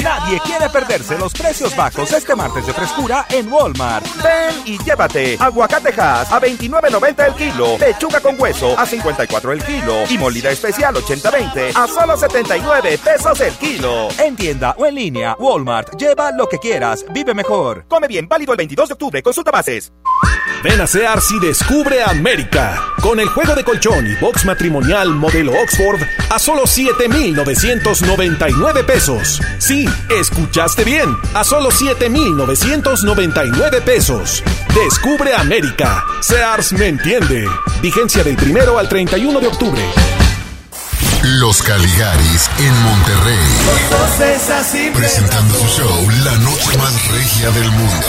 Nadie quiere perderse los precios bajos este martes de frescura en Walmart. Ven y llévate aguacatejas a 29.90 el kilo, pechuga con hueso a 54 el kilo y molida especial 80-20 a solo 79 pesos el kilo. En tienda o en línea, Walmart. Lleva lo que quieras, vive mejor. Come bien, válido el 22 de octubre. Consulta bases. Ven a Sears y descubre América. Con el juego de colchón y box matrimonial modelo Oxford a solo 7,999 pesos. Sí, escuchaste bien. A solo 7,999 pesos. Descubre América. Sears me entiende. Vigencia del primero al 31 de octubre. Los Caligaris en Monterrey. Presentando su show La Noche Más Regia del Mundo.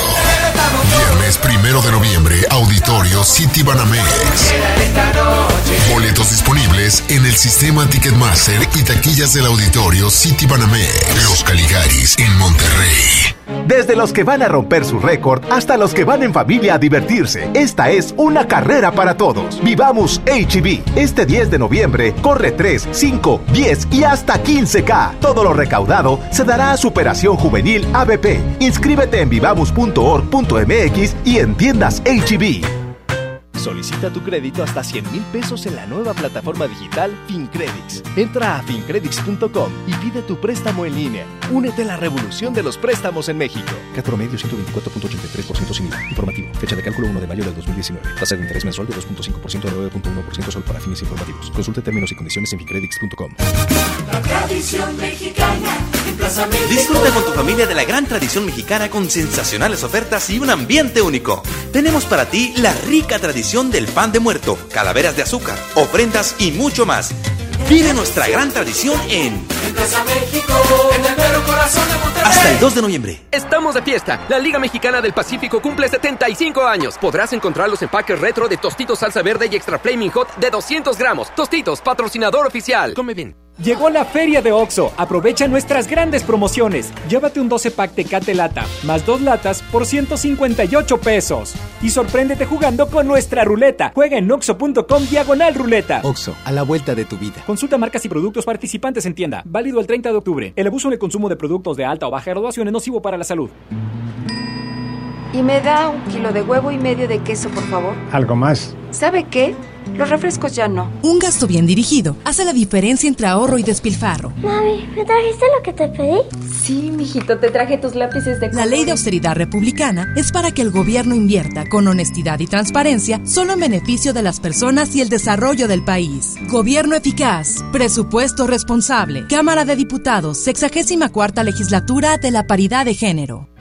Viernes primero de noviembre, Auditorio City Banamex. Boletos disponibles en el sistema Ticketmaster y taquillas del auditorio City Banamex. Los Caligaris en Monterrey. Desde los que van a romper su récord hasta los que van en familia a divertirse, esta es una carrera para todos. Vivamos HB. Este 10 de noviembre corre 3, 5, 10 y hasta 15K. Todo lo recaudado se dará a Superación Juvenil ABP. Inscríbete en vivamos.org.mx y en tiendas HB. Solicita tu crédito hasta 100 mil pesos en la nueva plataforma digital FinCredits. Entra a fincredits.com y pide tu préstamo en línea. Únete a la revolución de los préstamos en México. Cat promedio 124.83% sin IVA. Informativo. Fecha de cálculo 1 de mayo del 2019. Tasa de interés mensual de 2.5% a 9.1% solo para fines informativos. Consulte términos y condiciones en fincredits.com. La tradición mexicana México. Disfruta con tu familia de la gran tradición mexicana con sensacionales ofertas y un ambiente único. Tenemos para ti la rica tradición del pan de muerto, calaveras de azúcar, ofrendas y mucho más. Vive nuestra gran tradición en En Plaza México, en el mero corazón de Monterrey. hasta el 2 de noviembre. Estamos de fiesta. La Liga Mexicana del Pacífico cumple 75 años. Podrás encontrar los empaques retro de Tostitos Salsa Verde y Extra Flaming Hot de 200 gramos. Tostitos, patrocinador oficial. Come bien. Llegó la feria de OXO. Aprovecha nuestras grandes promociones. Llévate un 12 pack Tecate Lata, más dos latas por 158 pesos. Y sorpréndete jugando con nuestra ruleta. Juega en oxo.com diagonal ruleta. Oxo, a la vuelta de tu vida. Consulta marcas y productos participantes en tienda. Válido el 30 de octubre. El abuso en el consumo de productos de alta o baja graduación es nocivo para la salud. Y me da un kilo de huevo y medio de queso, por favor. ¿Algo más? ¿Sabe qué? Los refrescos ya no. Un gasto bien dirigido hace la diferencia entre ahorro y despilfarro. Mami, ¿me trajiste lo que te pedí? Sí, mijito, te traje tus lápices de La ley de austeridad republicana es para que el gobierno invierta con honestidad y transparencia solo en beneficio de las personas y el desarrollo del país. Gobierno eficaz, presupuesto responsable, Cámara de Diputados, 64 legislatura de la paridad de género.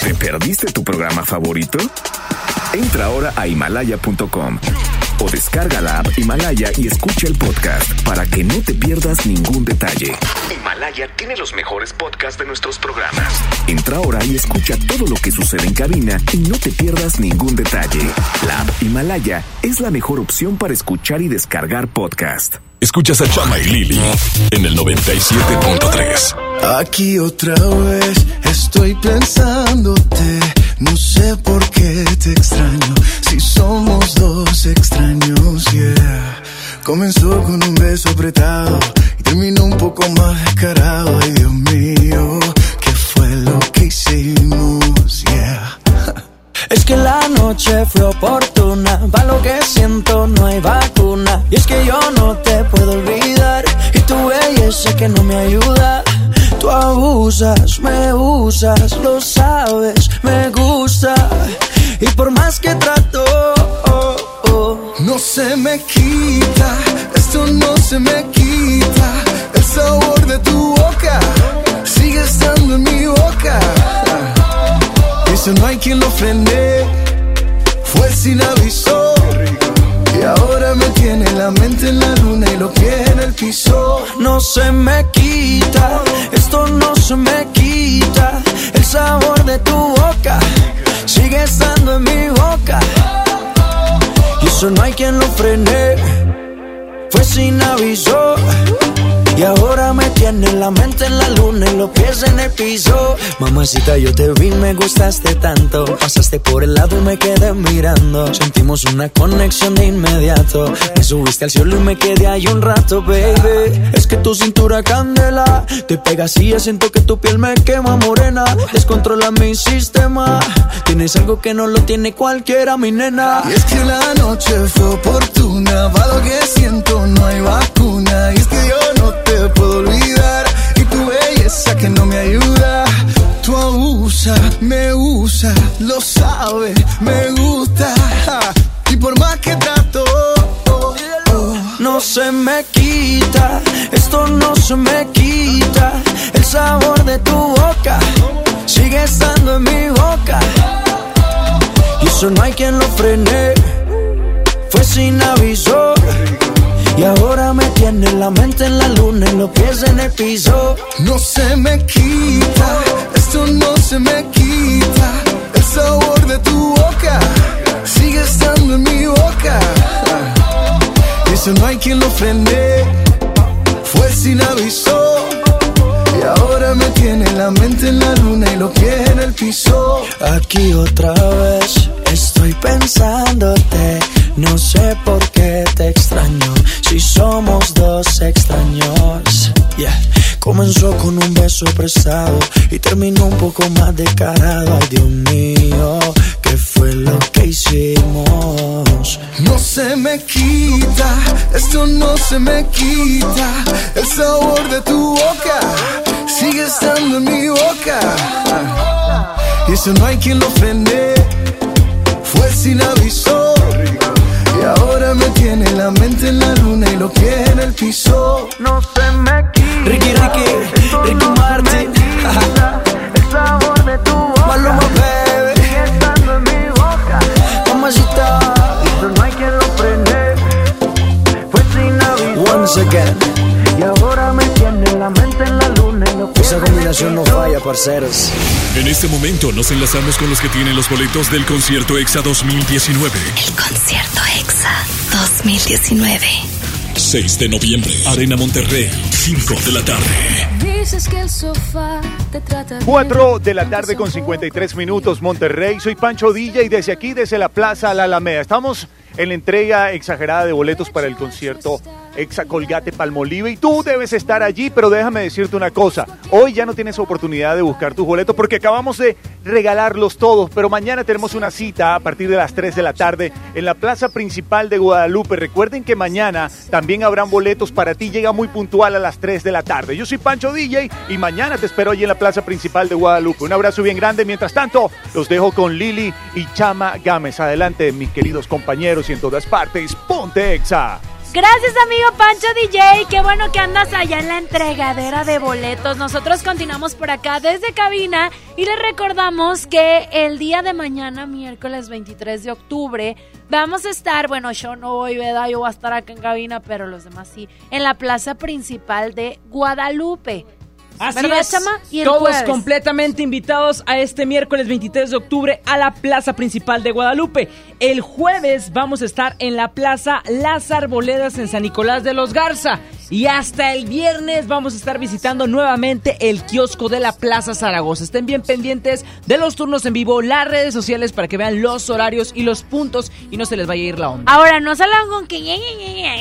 ¿Te perdiste tu programa favorito? Entra ahora a himalaya.com o descarga la app Himalaya y escucha el podcast para que no te pierdas ningún detalle. Himalaya tiene los mejores podcasts de nuestros programas. Entra ahora y escucha todo lo que sucede en cabina y no te pierdas ningún detalle. La app Himalaya es la mejor opción para escuchar y descargar podcast. Escuchas a Chama y Lili en el 97.3. Aquí otra vez estoy pensándote. No sé por qué te extraño. Si somos dos extraños, yeah. Comenzó con un beso apretado y terminó un poco más descarado. Ay, Dios mío, ¿qué fue lo que hicimos? Yeah. Es que la noche fue oportuna, pa' lo que siento no hay vacuna. Y es que yo no te puedo olvidar, y tu belleza que no me ayuda. Tú abusas, me usas, lo sabes, me gusta. Y por más que trato, oh, oh, No se me quita, esto no se me quita. El sabor de tu boca sigue estando en mi boca. Eso no hay quien lo frene, fue sin aviso. Y ahora me tiene la mente en la luna y los pies en el piso. no se me quita, esto no se me quita. El sabor de tu boca sigue estando en mi boca. Y eso no hay quien lo frene, fue sin aviso. Y ahora me tiene la mente en la luna y los pies en el piso. Mamacita, yo te vi, me gustaste tanto. Pasaste por el lado y me quedé mirando. Sentimos una conexión de inmediato. Me subiste al cielo y me quedé ahí un rato, baby. Es que tu cintura candela. Te pegas y ya siento que tu piel me quema morena. Descontrola mi sistema. Tienes algo que no lo tiene cualquiera, mi nena. Y es que la noche fue oportuna, para lo que siento no hay vacuna. Y es que yo esa que no me ayuda. Tú abusa, me usa, lo sabe, me gusta. Y por más que trato, oh, oh, no se me quita, esto no se me quita. El sabor de tu boca sigue estando en mi boca. Y eso no hay quien lo frene, fue sin aviso. Y ahora tiene la mente en la luna y los pies en el piso. No se me quita, esto no se me quita. El sabor de tu boca sigue estando en mi boca. Eso no hay quien lo frene, fue sin aviso. Y ahora me tiene la mente en la luna y los pies en el piso. Aquí otra vez estoy pensándote. No sé por qué te extraño. Si somos dos extraños. Yeah. Comenzó con un beso prestado y terminó un poco más descarado. Ay, Dios mío, ¿qué fue lo que hicimos? No se me quita, esto no se me quita. El sabor de tu boca sigue estando en mi boca. Y eso no hay quien lo frene, fue sin aviso. Ahora me tiene la mente en la luna y los pies en el piso. No se me quita. Ricky, Ricky, Ricky Martin. El sabor de tu boca Maluma, baby. sigue estando en mi boca. Mamacita. Eso no hay quien lo sin aviso. Once again. Esa combinación no falla, parceros. En este momento nos enlazamos con los que tienen los boletos del concierto EXA 2019. El concierto EXA 2019. 6 de noviembre, Arena Monterrey, 5 de la tarde. Dices que el sofá te trata 4 de la tarde con 53 minutos, Monterrey. Soy Pancho Villa y desde aquí, desde la Plaza La Alameda, estamos en la entrega exagerada de boletos para el concierto Exa Colgate Palmolive y tú debes estar allí, pero déjame decirte una cosa, hoy ya no tienes oportunidad de buscar tus boletos porque acabamos de regalarlos todos, pero mañana tenemos una cita a partir de las 3 de la tarde en la plaza principal de Guadalupe. Recuerden que mañana también habrán boletos para ti, llega muy puntual a las 3 de la tarde. Yo soy Pancho DJ y mañana te espero allí en la plaza principal de Guadalupe. Un abrazo bien grande, mientras tanto los dejo con Lili y Chama Gámez. Adelante mis queridos compañeros y en todas partes, ponte Exa. Gracias, amigo Pancho DJ. Qué bueno que andas allá en la entregadera de boletos. Nosotros continuamos por acá desde cabina y les recordamos que el día de mañana, miércoles 23 de octubre, vamos a estar, bueno, yo no voy, ¿verdad? Yo voy a estar acá en cabina, pero los demás sí, en la plaza principal de Guadalupe. Así ¿Verdad, es. Chama? Y el Todos jueves. completamente invitados a este miércoles 23 de octubre a la Plaza Principal de Guadalupe. El jueves vamos a estar en la Plaza Las Arboledas en San Nicolás de los Garza. Y hasta el viernes vamos a estar visitando nuevamente el kiosco de la Plaza Zaragoza. Estén bien pendientes de los turnos en vivo, las redes sociales para que vean los horarios y los puntos y no se les vaya a ir la onda. Ahora, no salgan con que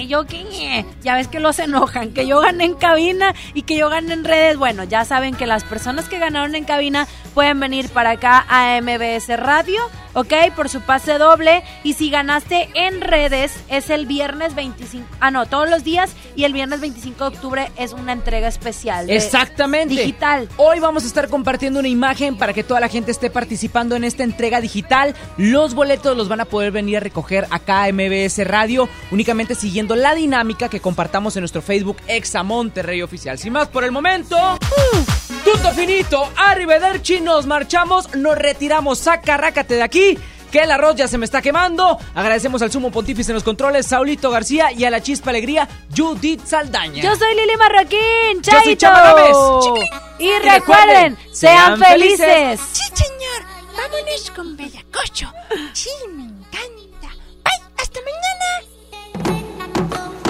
yo que ya ves que los enojan, que yo gané en cabina y que yo gané en redes. Bueno, ya saben que las personas que ganaron en cabina pueden venir para acá a MBS Radio, ¿ok? Por su pase doble. Y si ganaste en redes, es el viernes 25, ah no, todos los días y el viernes 25 de octubre es una entrega especial. Exactamente. Digital. Hoy vamos a estar compartiendo una imagen para que toda la gente esté participando en esta entrega digital. Los boletos los van a poder venir a recoger acá a MBS Radio, únicamente siguiendo la dinámica que compartamos en nuestro Facebook Exa Monterrey Oficial. Sin más por el momento, ¡uh! tutto finito, arrivederci, nos marchamos, nos retiramos, saca, rácate de aquí. Que el arroz ya se me está quemando. Agradecemos al sumo pontífice en los controles, Saulito García, y a la chispa alegría, Judith Saldaña. Yo soy Lili Marroquín, Yo soy Chaito. Chama Gámez. Y recuerden, sean sean felices. felices. Sí, señor. Vámonos con Bellacocho. Sí,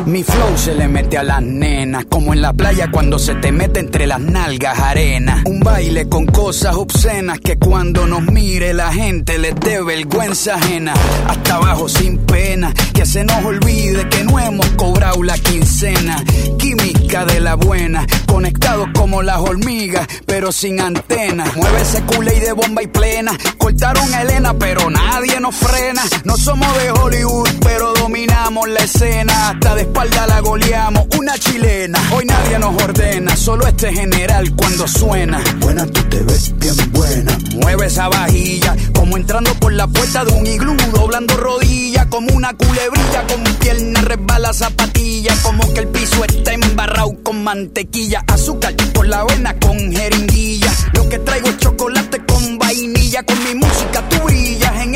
Mi flow se le mete a las nenas, como en la playa cuando se te mete entre las nalgas arena. Un baile con cosas obscenas que cuando nos mire la gente les dé vergüenza ajena. Hasta abajo sin pena, que se nos olvide que no hemos cobrado la quincena. Química de la buena, conectados como las hormigas, pero sin antenas. Mueve ese culé de bomba y plena. Cortaron a Elena, pero nadie nos frena. No somos de Hollywood, pero dominamos la escena. Hasta de espalda la goleamos, una chilena. Hoy nadie nos ordena, solo este general cuando suena. Buena, tú te ves bien buena. Mueve esa vajilla, como entrando por la puerta de un iglú, doblando rodilla. como una culebrilla, con pierna resbala zapatilla, como que el piso está embarrado con mantequilla, azúcar por la avena con jeringuilla. Lo que traigo es chocolate con vainilla, con mi música tú brillas. En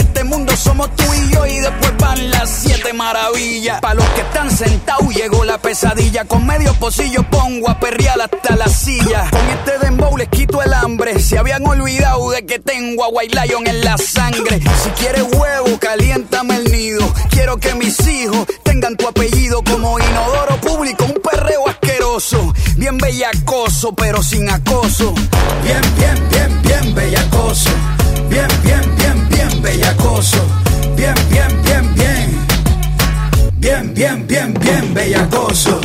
somos tú y yo y después van las siete maravillas. Para los que están sentados llegó la pesadilla, con medio pocillo pongo a perrear hasta la silla. Con este dembow les quito el hambre, se habían olvidado de que tengo a White Lion en la sangre. Si quieres huevo, caliéntame el nido. Quiero que mis hijos tengan tu apellido como inodoro público, asqueroso. Bien bellacoso, pero sin acoso. Bien, bien, bien, bien bellacoso. Bien, bien, bien, bien bellacoso. Bien, bien, bien, bien. Bien, bien, bien, bien bellacoso.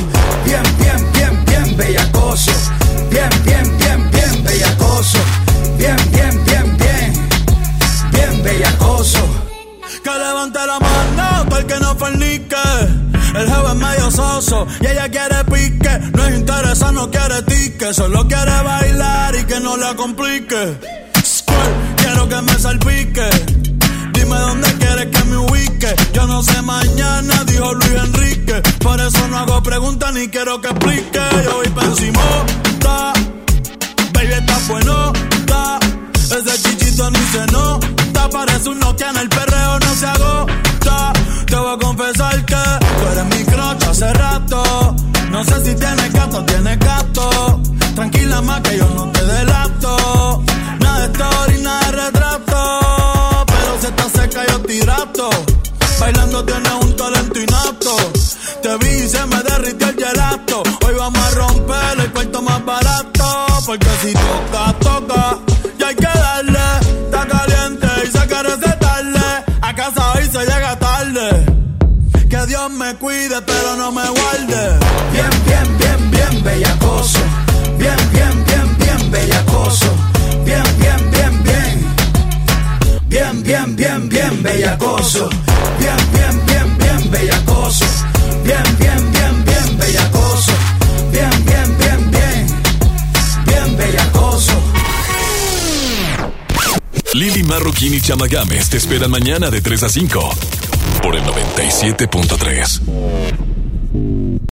Bien, bien, bien, bien bellacoso. Bien, bien, bien, bien bellacoso. Bien, bien, bien, bien. Bien bellacoso. Que levante la mano el que no fornique. El jefe es medio soso y ella quiere pique. No es interesa, no quiere tique. Solo quiere bailar y que no la complique. Squirt, quiero que me salpique. Dime dónde quieres que me ubique. Yo no sé mañana, dijo Luis Enrique. Por eso no hago preguntas ni quiero que explique. Yo voy pa' encima, ta. Baby, está bueno. Ese chichito ni se nota. Parece un Nokia en el perreo, no se agota. No sé si tienes gato tienes gato. Tranquila más que yo no te delato. Nada de story, nada de retrato. Pero si estás seca yo te hidrato. Bailando tienes un talento inapto. Te vi y se me derritió el gelato. Hoy vamos a romper el cuarto más barato. Porque si toca, toca. Me cuide, pero no me guarde. Bien, bien, bien, bien bellacoso. Bien, bien, bien, bien bellacoso. Bien, bien, bien, bien. Bien, bien, bien, bien bellacoso. Bien, bien, bien, bien bellacoso. Bien, bien, bien, bien bellacoso. Bien, bien, bien, bien. Bien bellacoso. Lili Marroquín y Chama Games te esperan mañana de 3 a 5 por el 97.3.